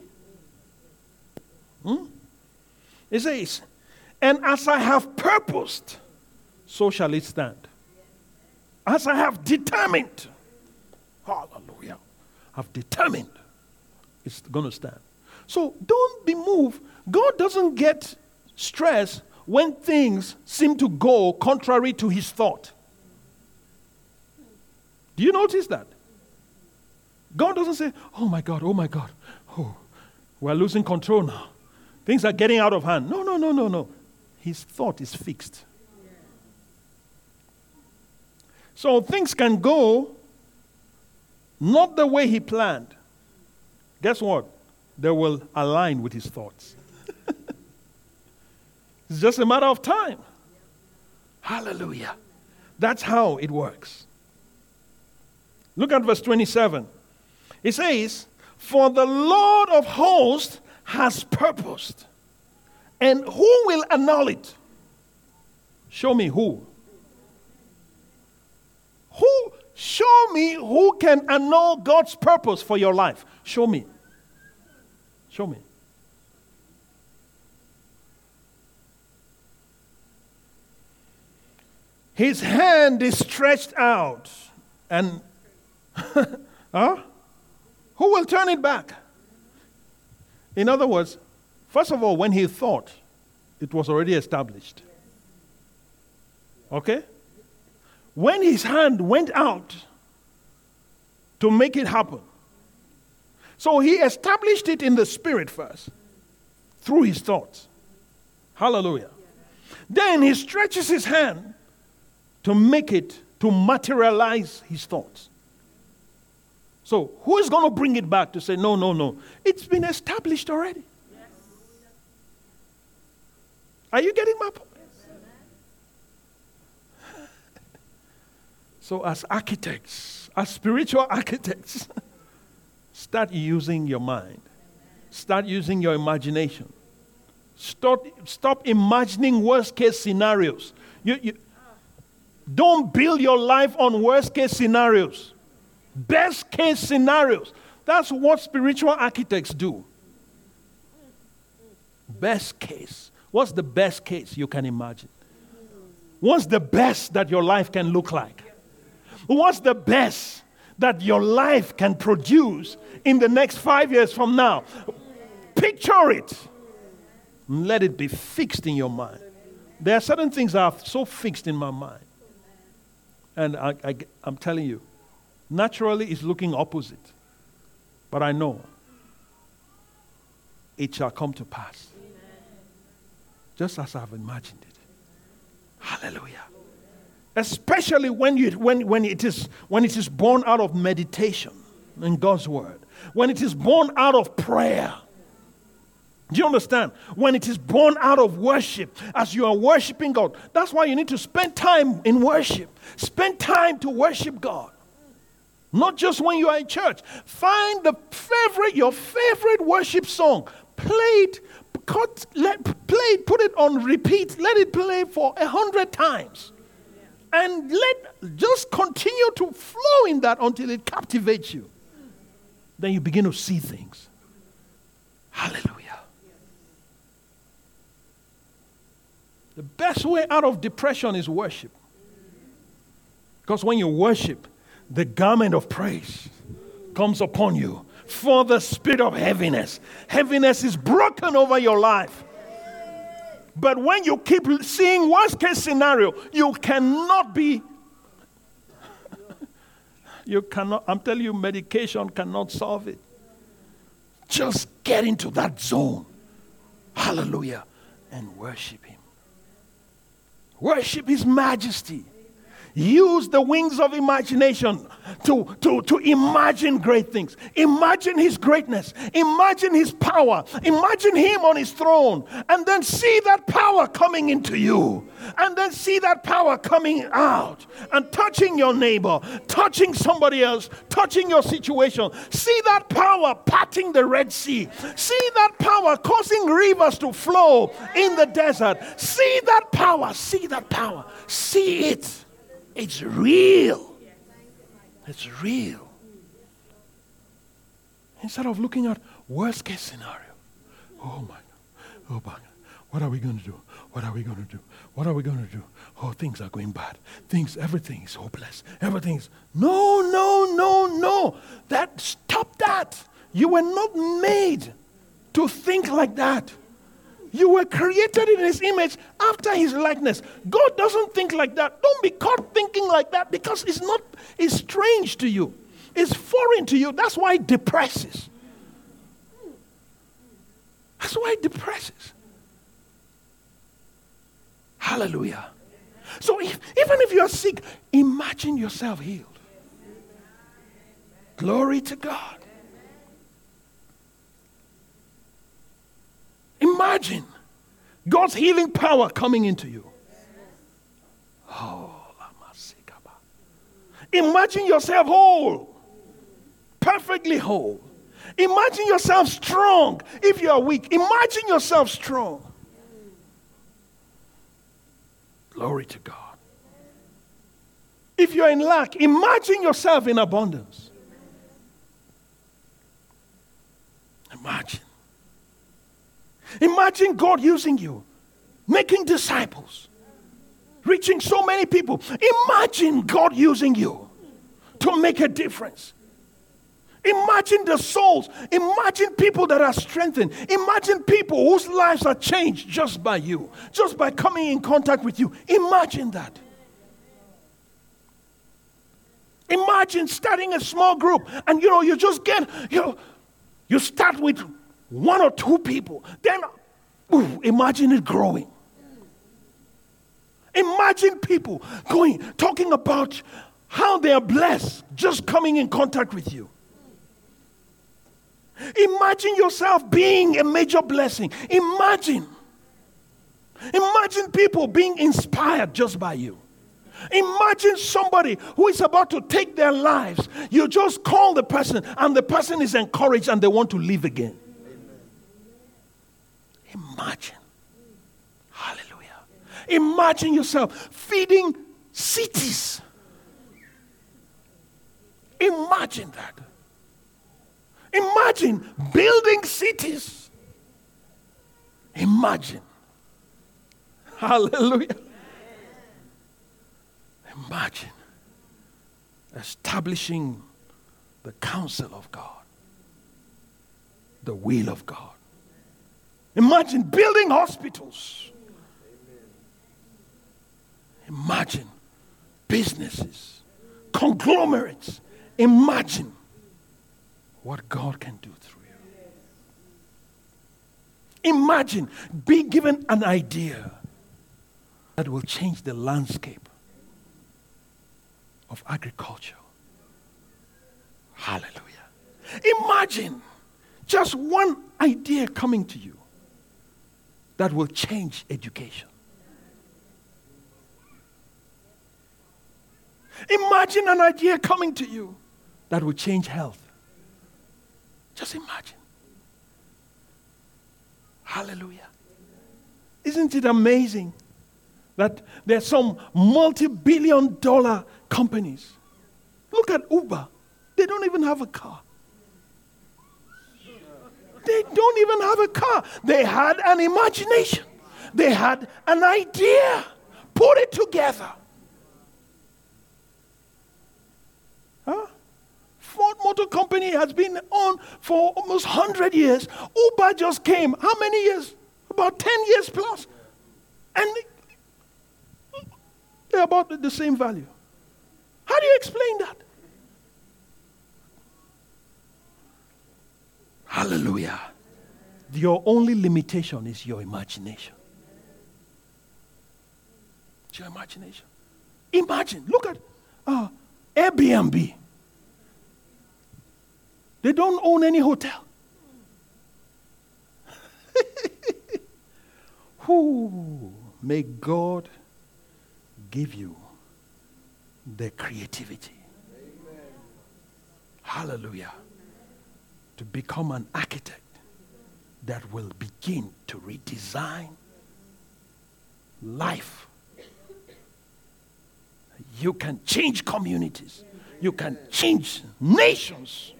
Hmm? It says, and as I have purposed, so shall it stand. As I have determined, hallelujah, I've determined it's going to stand. So don't be moved. God doesn't get stressed when things seem to go contrary to his thought. Do you notice that? God doesn't say, Oh my God, oh my God, oh, we're losing control now. Things are getting out of hand. No, no, no, no, no. His thought is fixed. So things can go not the way he planned guess what? They will align with his thoughts. it's just a matter of time. Hallelujah. That's how it works. Look at verse 27. It says, For the Lord of hosts has purposed, and who will annul it? Show me who. Who Show me who can annul God's purpose for your life. Show me. Show me. His hand is stretched out, and huh? who will turn it back? In other words, First of all, when he thought, it was already established. Okay? When his hand went out to make it happen, so he established it in the spirit first through his thoughts. Hallelujah. Then he stretches his hand to make it, to materialize his thoughts. So, who is going to bring it back to say, no, no, no? It's been established already. Are you getting my point? So, as architects, as spiritual architects, start using your mind, start using your imagination. Stop, stop imagining worst case scenarios. You, you, don't build your life on worst case scenarios, best case scenarios. That's what spiritual architects do. Best case. What's the best case you can imagine? What's the best that your life can look like? What's the best that your life can produce in the next five years from now? Picture it. Let it be fixed in your mind. There are certain things that are so fixed in my mind. And I, I, I'm telling you, naturally it's looking opposite. But I know it shall come to pass. Just as I've imagined it. Hallelujah especially when, you, when, when, it is, when it is born out of meditation in God's word, when it is born out of prayer. Do you understand? When it is born out of worship, as you are worshiping God, that's why you need to spend time in worship. Spend time to worship God. Not just when you are in church. Find the favorite, your favorite worship song. Play it, cut, let, play it, put it on repeat. Let it play for a hundred times and let just continue to flow in that until it captivates you. Then you begin to see things. Hallelujah. The best way out of depression is worship. Because when you worship, the garment of praise comes upon you for the spirit of heaviness. Heaviness is broken over your life. But when you keep seeing worst case scenario, you cannot be. you cannot, I'm telling you, medication cannot solve it. Just get into that zone. Hallelujah. And worship Him. Worship His majesty. Use the wings of imagination to, to, to imagine great things. Imagine His greatness. Imagine His power. Imagine Him on His throne. And then see that power coming into you. And then see that power coming out and touching your neighbor, touching somebody else, touching your situation. See that power parting the Red Sea. See that power causing rivers to flow in the desert. See that power. See that power. See it. It's real. It's real. Instead of looking at worst case scenario. Oh my God. Oh my God. What are we going to do? What are we going to do? What are we going to do? Oh, things are going bad. Things, everything is hopeless. Everything's no, no, no, no. That stop that. You were not made to think like that. You were created in His image after His likeness. God doesn't think like that. Don't be caught thinking like that because it's not, it's strange to you, it's foreign to you. That's why it depresses. That's why it depresses. Hallelujah. So if, even if you're sick, imagine yourself healed. Glory to God. Imagine God's healing power coming into you. Oh, imagine yourself whole, perfectly whole. Imagine yourself strong if you are weak. Imagine yourself strong. Glory to God. If you're in lack, imagine yourself in abundance. Imagine. Imagine God using you, making disciples, reaching so many people. Imagine God using you to make a difference. Imagine the souls. Imagine people that are strengthened. Imagine people whose lives are changed just by you, just by coming in contact with you. Imagine that. Imagine starting a small group and you know, you just get, you know, you start with one or two people. Then, ooh, imagine it growing. Imagine people going, talking about how they are blessed just coming in contact with you. Imagine yourself being a major blessing. Imagine. Imagine people being inspired just by you. Imagine somebody who is about to take their lives. You just call the person, and the person is encouraged and they want to live again. Imagine. Hallelujah. Imagine yourself feeding cities. Imagine that. Imagine building cities. Imagine. Hallelujah. Imagine establishing the counsel of God, the will of God. Imagine building hospitals. Imagine businesses, conglomerates. Imagine what God can do through you. Imagine being given an idea that will change the landscape of agriculture. Hallelujah. Imagine just one idea coming to you that will change education. Imagine an idea coming to you that will change health. Just imagine. Hallelujah. Isn't it amazing that there are some multi billion dollar companies? Look at Uber. They don't even have a car. They don't even have a car. They had an imagination, they had an idea. Put it together. Huh? Ford Motor Company has been on for almost 100 years. Uber just came. How many years? About 10 years plus. And they're about the same value. How do you explain that? Hallelujah. Your only limitation is your imagination. It's your imagination. Imagine, look at uh, Airbnb. They don't own any hotel. Who may God give you the creativity. Amen. Hallelujah. To become an architect that will begin to redesign life. You can change communities. You can change nations.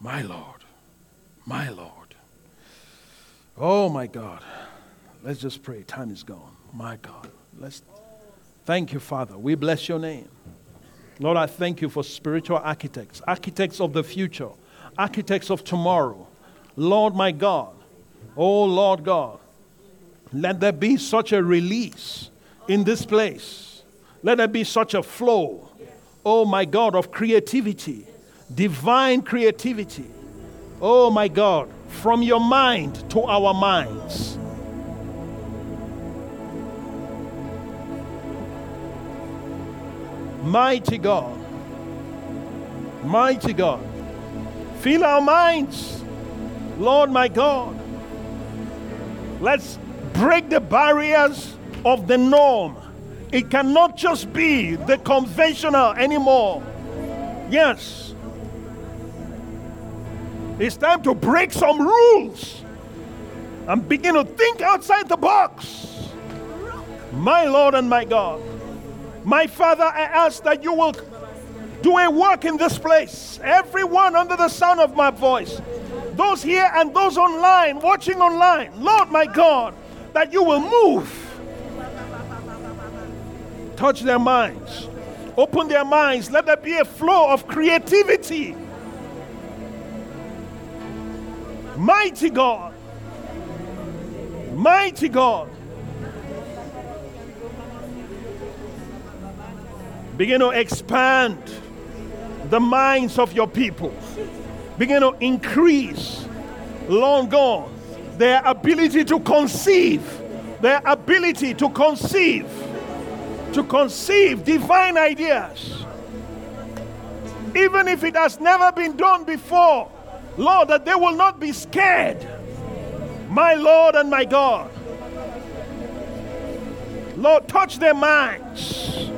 My Lord, my Lord. Oh my God. Let's just pray. Time is gone. My God. Let's thank you, Father. We bless your name. Lord, I thank you for spiritual architects, architects of the future, architects of tomorrow. Lord, my God. Oh, Lord God. Let there be such a release in this place. Let there be such a flow, oh my God, of creativity, divine creativity. Oh my God, from your mind to our minds. Mighty God. Mighty God. Fill our minds, Lord my God. Let's break the barriers of the norm. It cannot just be the conventional anymore. Yes. It's time to break some rules and begin to think outside the box. My Lord and my God. My Father, I ask that you will do a work in this place. Everyone under the sound of my voice, those here and those online, watching online, Lord my God, that you will move, touch their minds, Open their minds. Let there be a flow of creativity. Mighty God. Mighty God. Begin to expand the minds of your people. Begin to increase, long gone, their ability to conceive, their ability to conceive, to conceive divine ideas. Even if it has never been done before, Lord, that they will not be scared. My Lord and my God. Lord, touch their minds.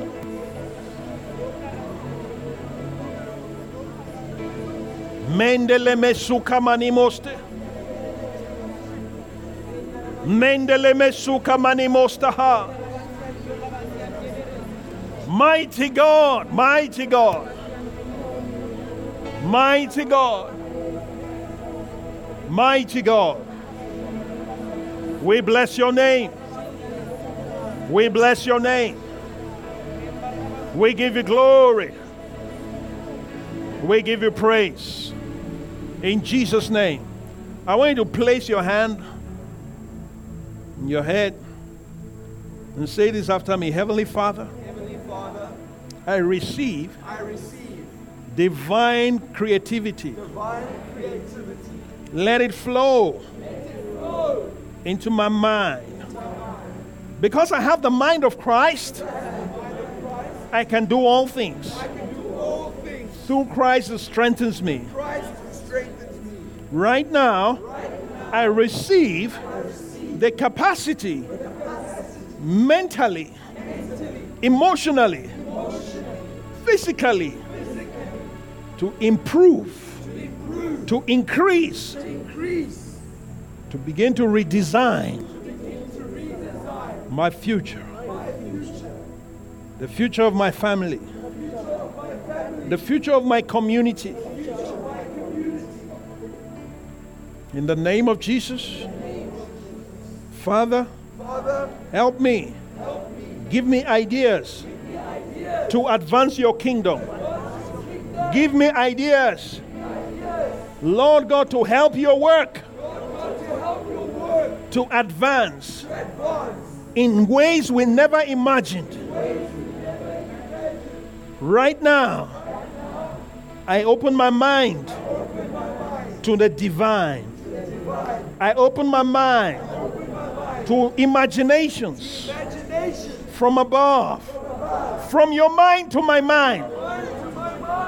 Mendele mesuka manimoste. Mendele mesuka manimosta ha. Mighty God, mighty God, mighty God, mighty God. We bless your name. We bless your name. We give you glory. We give you praise. In Jesus' name. I want you to place your hand in your head and say this after me Heavenly Father, Heavenly Father, I receive I receive divine creativity. divine creativity. Let it flow Flow into my mind. Because I have the mind of Christ, I can do all things I can do all things. through Christ who strengthens me. Christ strengthens me. Right now, I receive the capacity mentally, emotionally, physically to improve, to increase, to begin to redesign my future, the future of my family, the future of my community. In the name of Jesus, Father, help me. Give me ideas to advance your kingdom. Give me ideas, Lord God, to help your work to advance in ways we never imagined. Right now, I open my mind to the divine. I open my mind to imaginations from above, from your mind to my mind.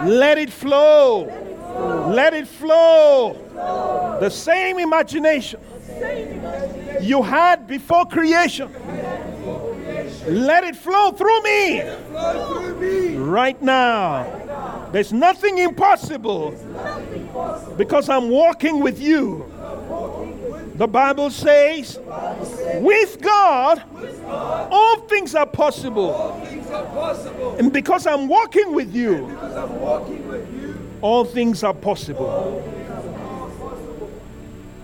Let it flow. Let it flow. The same imagination you had before creation. Let it flow through me right now. There's nothing impossible because I'm walking with you. The Bible says, with God, all things are possible. All things are possible And because I'm walking with you, I'm walking with you. all things are possible.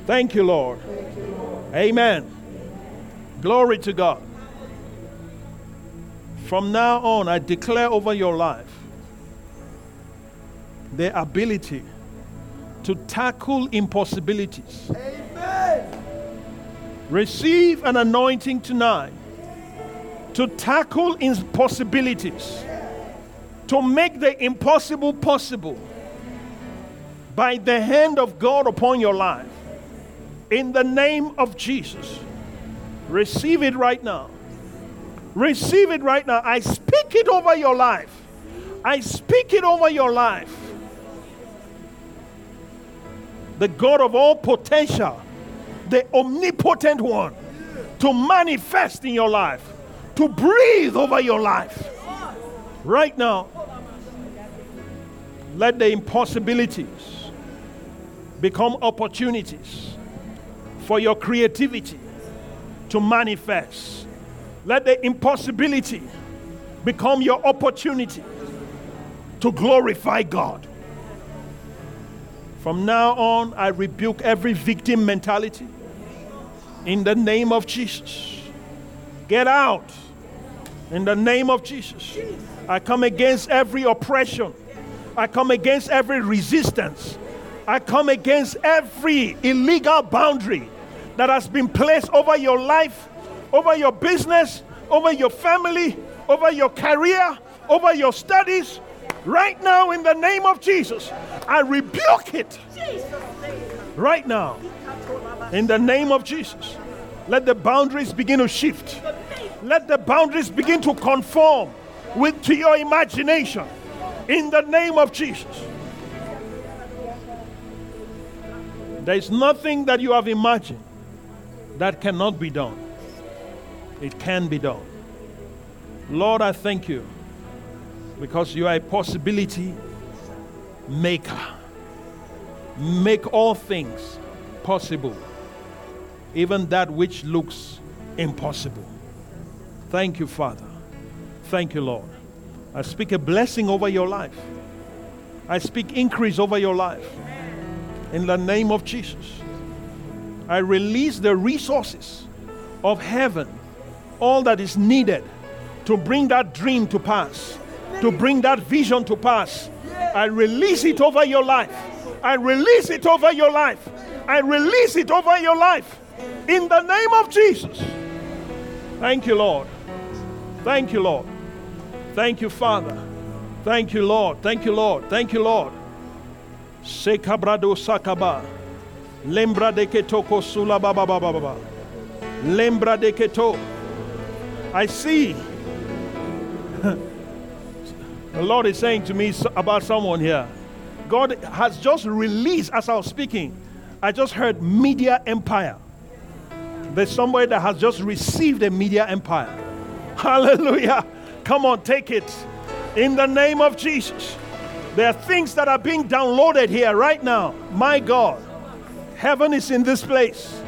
Thank you, Lord. Amen. Glory to God. From now on, I declare over your life the ability to tackle impossibilities. Amen. Receive an anointing tonight to tackle impossibilities, to make the impossible possible by the hand of God upon your life. In the name of Jesus, receive it right now. Receive it right now. I speak it over your life. I speak it over your life. The God of all potential, the omnipotent one, to manifest in your life, to breathe over your life. Right now, let the impossibilities become opportunities for your creativity to manifest. Let the impossibility become your opportunity to glorify God. From now on, I rebuke every victim mentality in the name of Jesus. Get out in the name of Jesus. I come against every oppression. I come against every resistance. I come against every illegal boundary that has been placed over your life, over your business, over your family, over your career, over your studies. Right now, in the name of Jesus, I rebuke it. Right now, in the name of Jesus, let the boundaries begin to shift. Let the boundaries begin to conform with to your imagination. In the name of Jesus. There is nothing that you have imagined that cannot be done. It can be done. Lord, I thank you because you are a possibility maker. Make all things possible, even that which looks impossible. Thank you, Father. Thank you, Lord. I speak a blessing over your life. I speak increase over your life. In the name of Jesus. I release the resources of heaven, all that is needed to bring that dream to pass, to bring that vision to pass. I release it over your life. I release it over your life. I release it over your life. In the name of Jesus. Thank you, Lord. Thank you, Lord. Thank you, Father. Thank you, Lord. Thank you, Lord. Thank you, Lord. Sekabrado sakaba. Lembra de ketoko sula baba baba baba. Lembra de keto. I see. the Lord is saying to me about someone here. God has just released, as I was speaking, I just heard media empire. There's somebody that has just received a media empire. Hallelujah. Come on, take it. In the name of Jesus. There are things that are being downloaded here right now. My God. Heaven is in this place.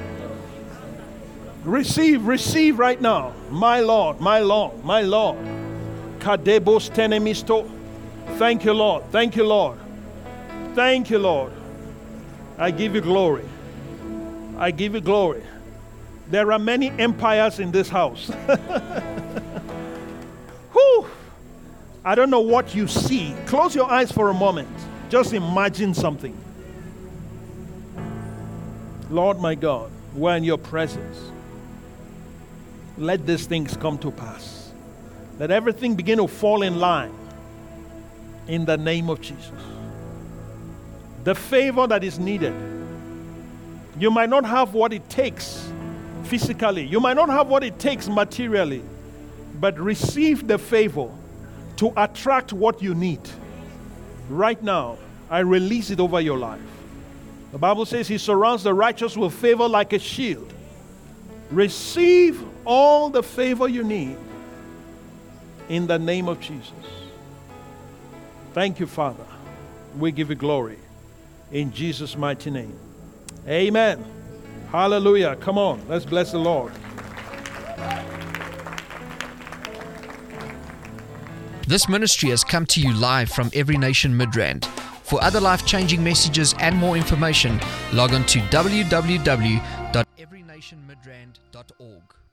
Receive, receive right now. My Lord, my Lord, my Lord. Kadebos tenemisto. Thank you, Lord. Thank you, Lord. Thank you, Lord. I give you glory. I give you glory. There are many empires in this house. Whew. I don't know what you see. Close your eyes for a moment. Just imagine something. Lord my God, we're in your presence. Let these things come to pass. Let everything begin to fall in line in the name of Jesus. The favor that is needed. You might not have what it takes physically, you might not have what it takes materially, but receive the favor to attract what you need. Right now, I release it over your life. The Bible says He surrounds the righteous with favor like a shield. Receive all the favor you need in the name of Jesus. Thank you, Father. We give you glory in Jesus' mighty name. Amen. Hallelujah. Come on, let's bless the Lord. This ministry has come to you live from Every Nation Midrand. For other life changing messages and more information, log on to www.everynationmidrand.org.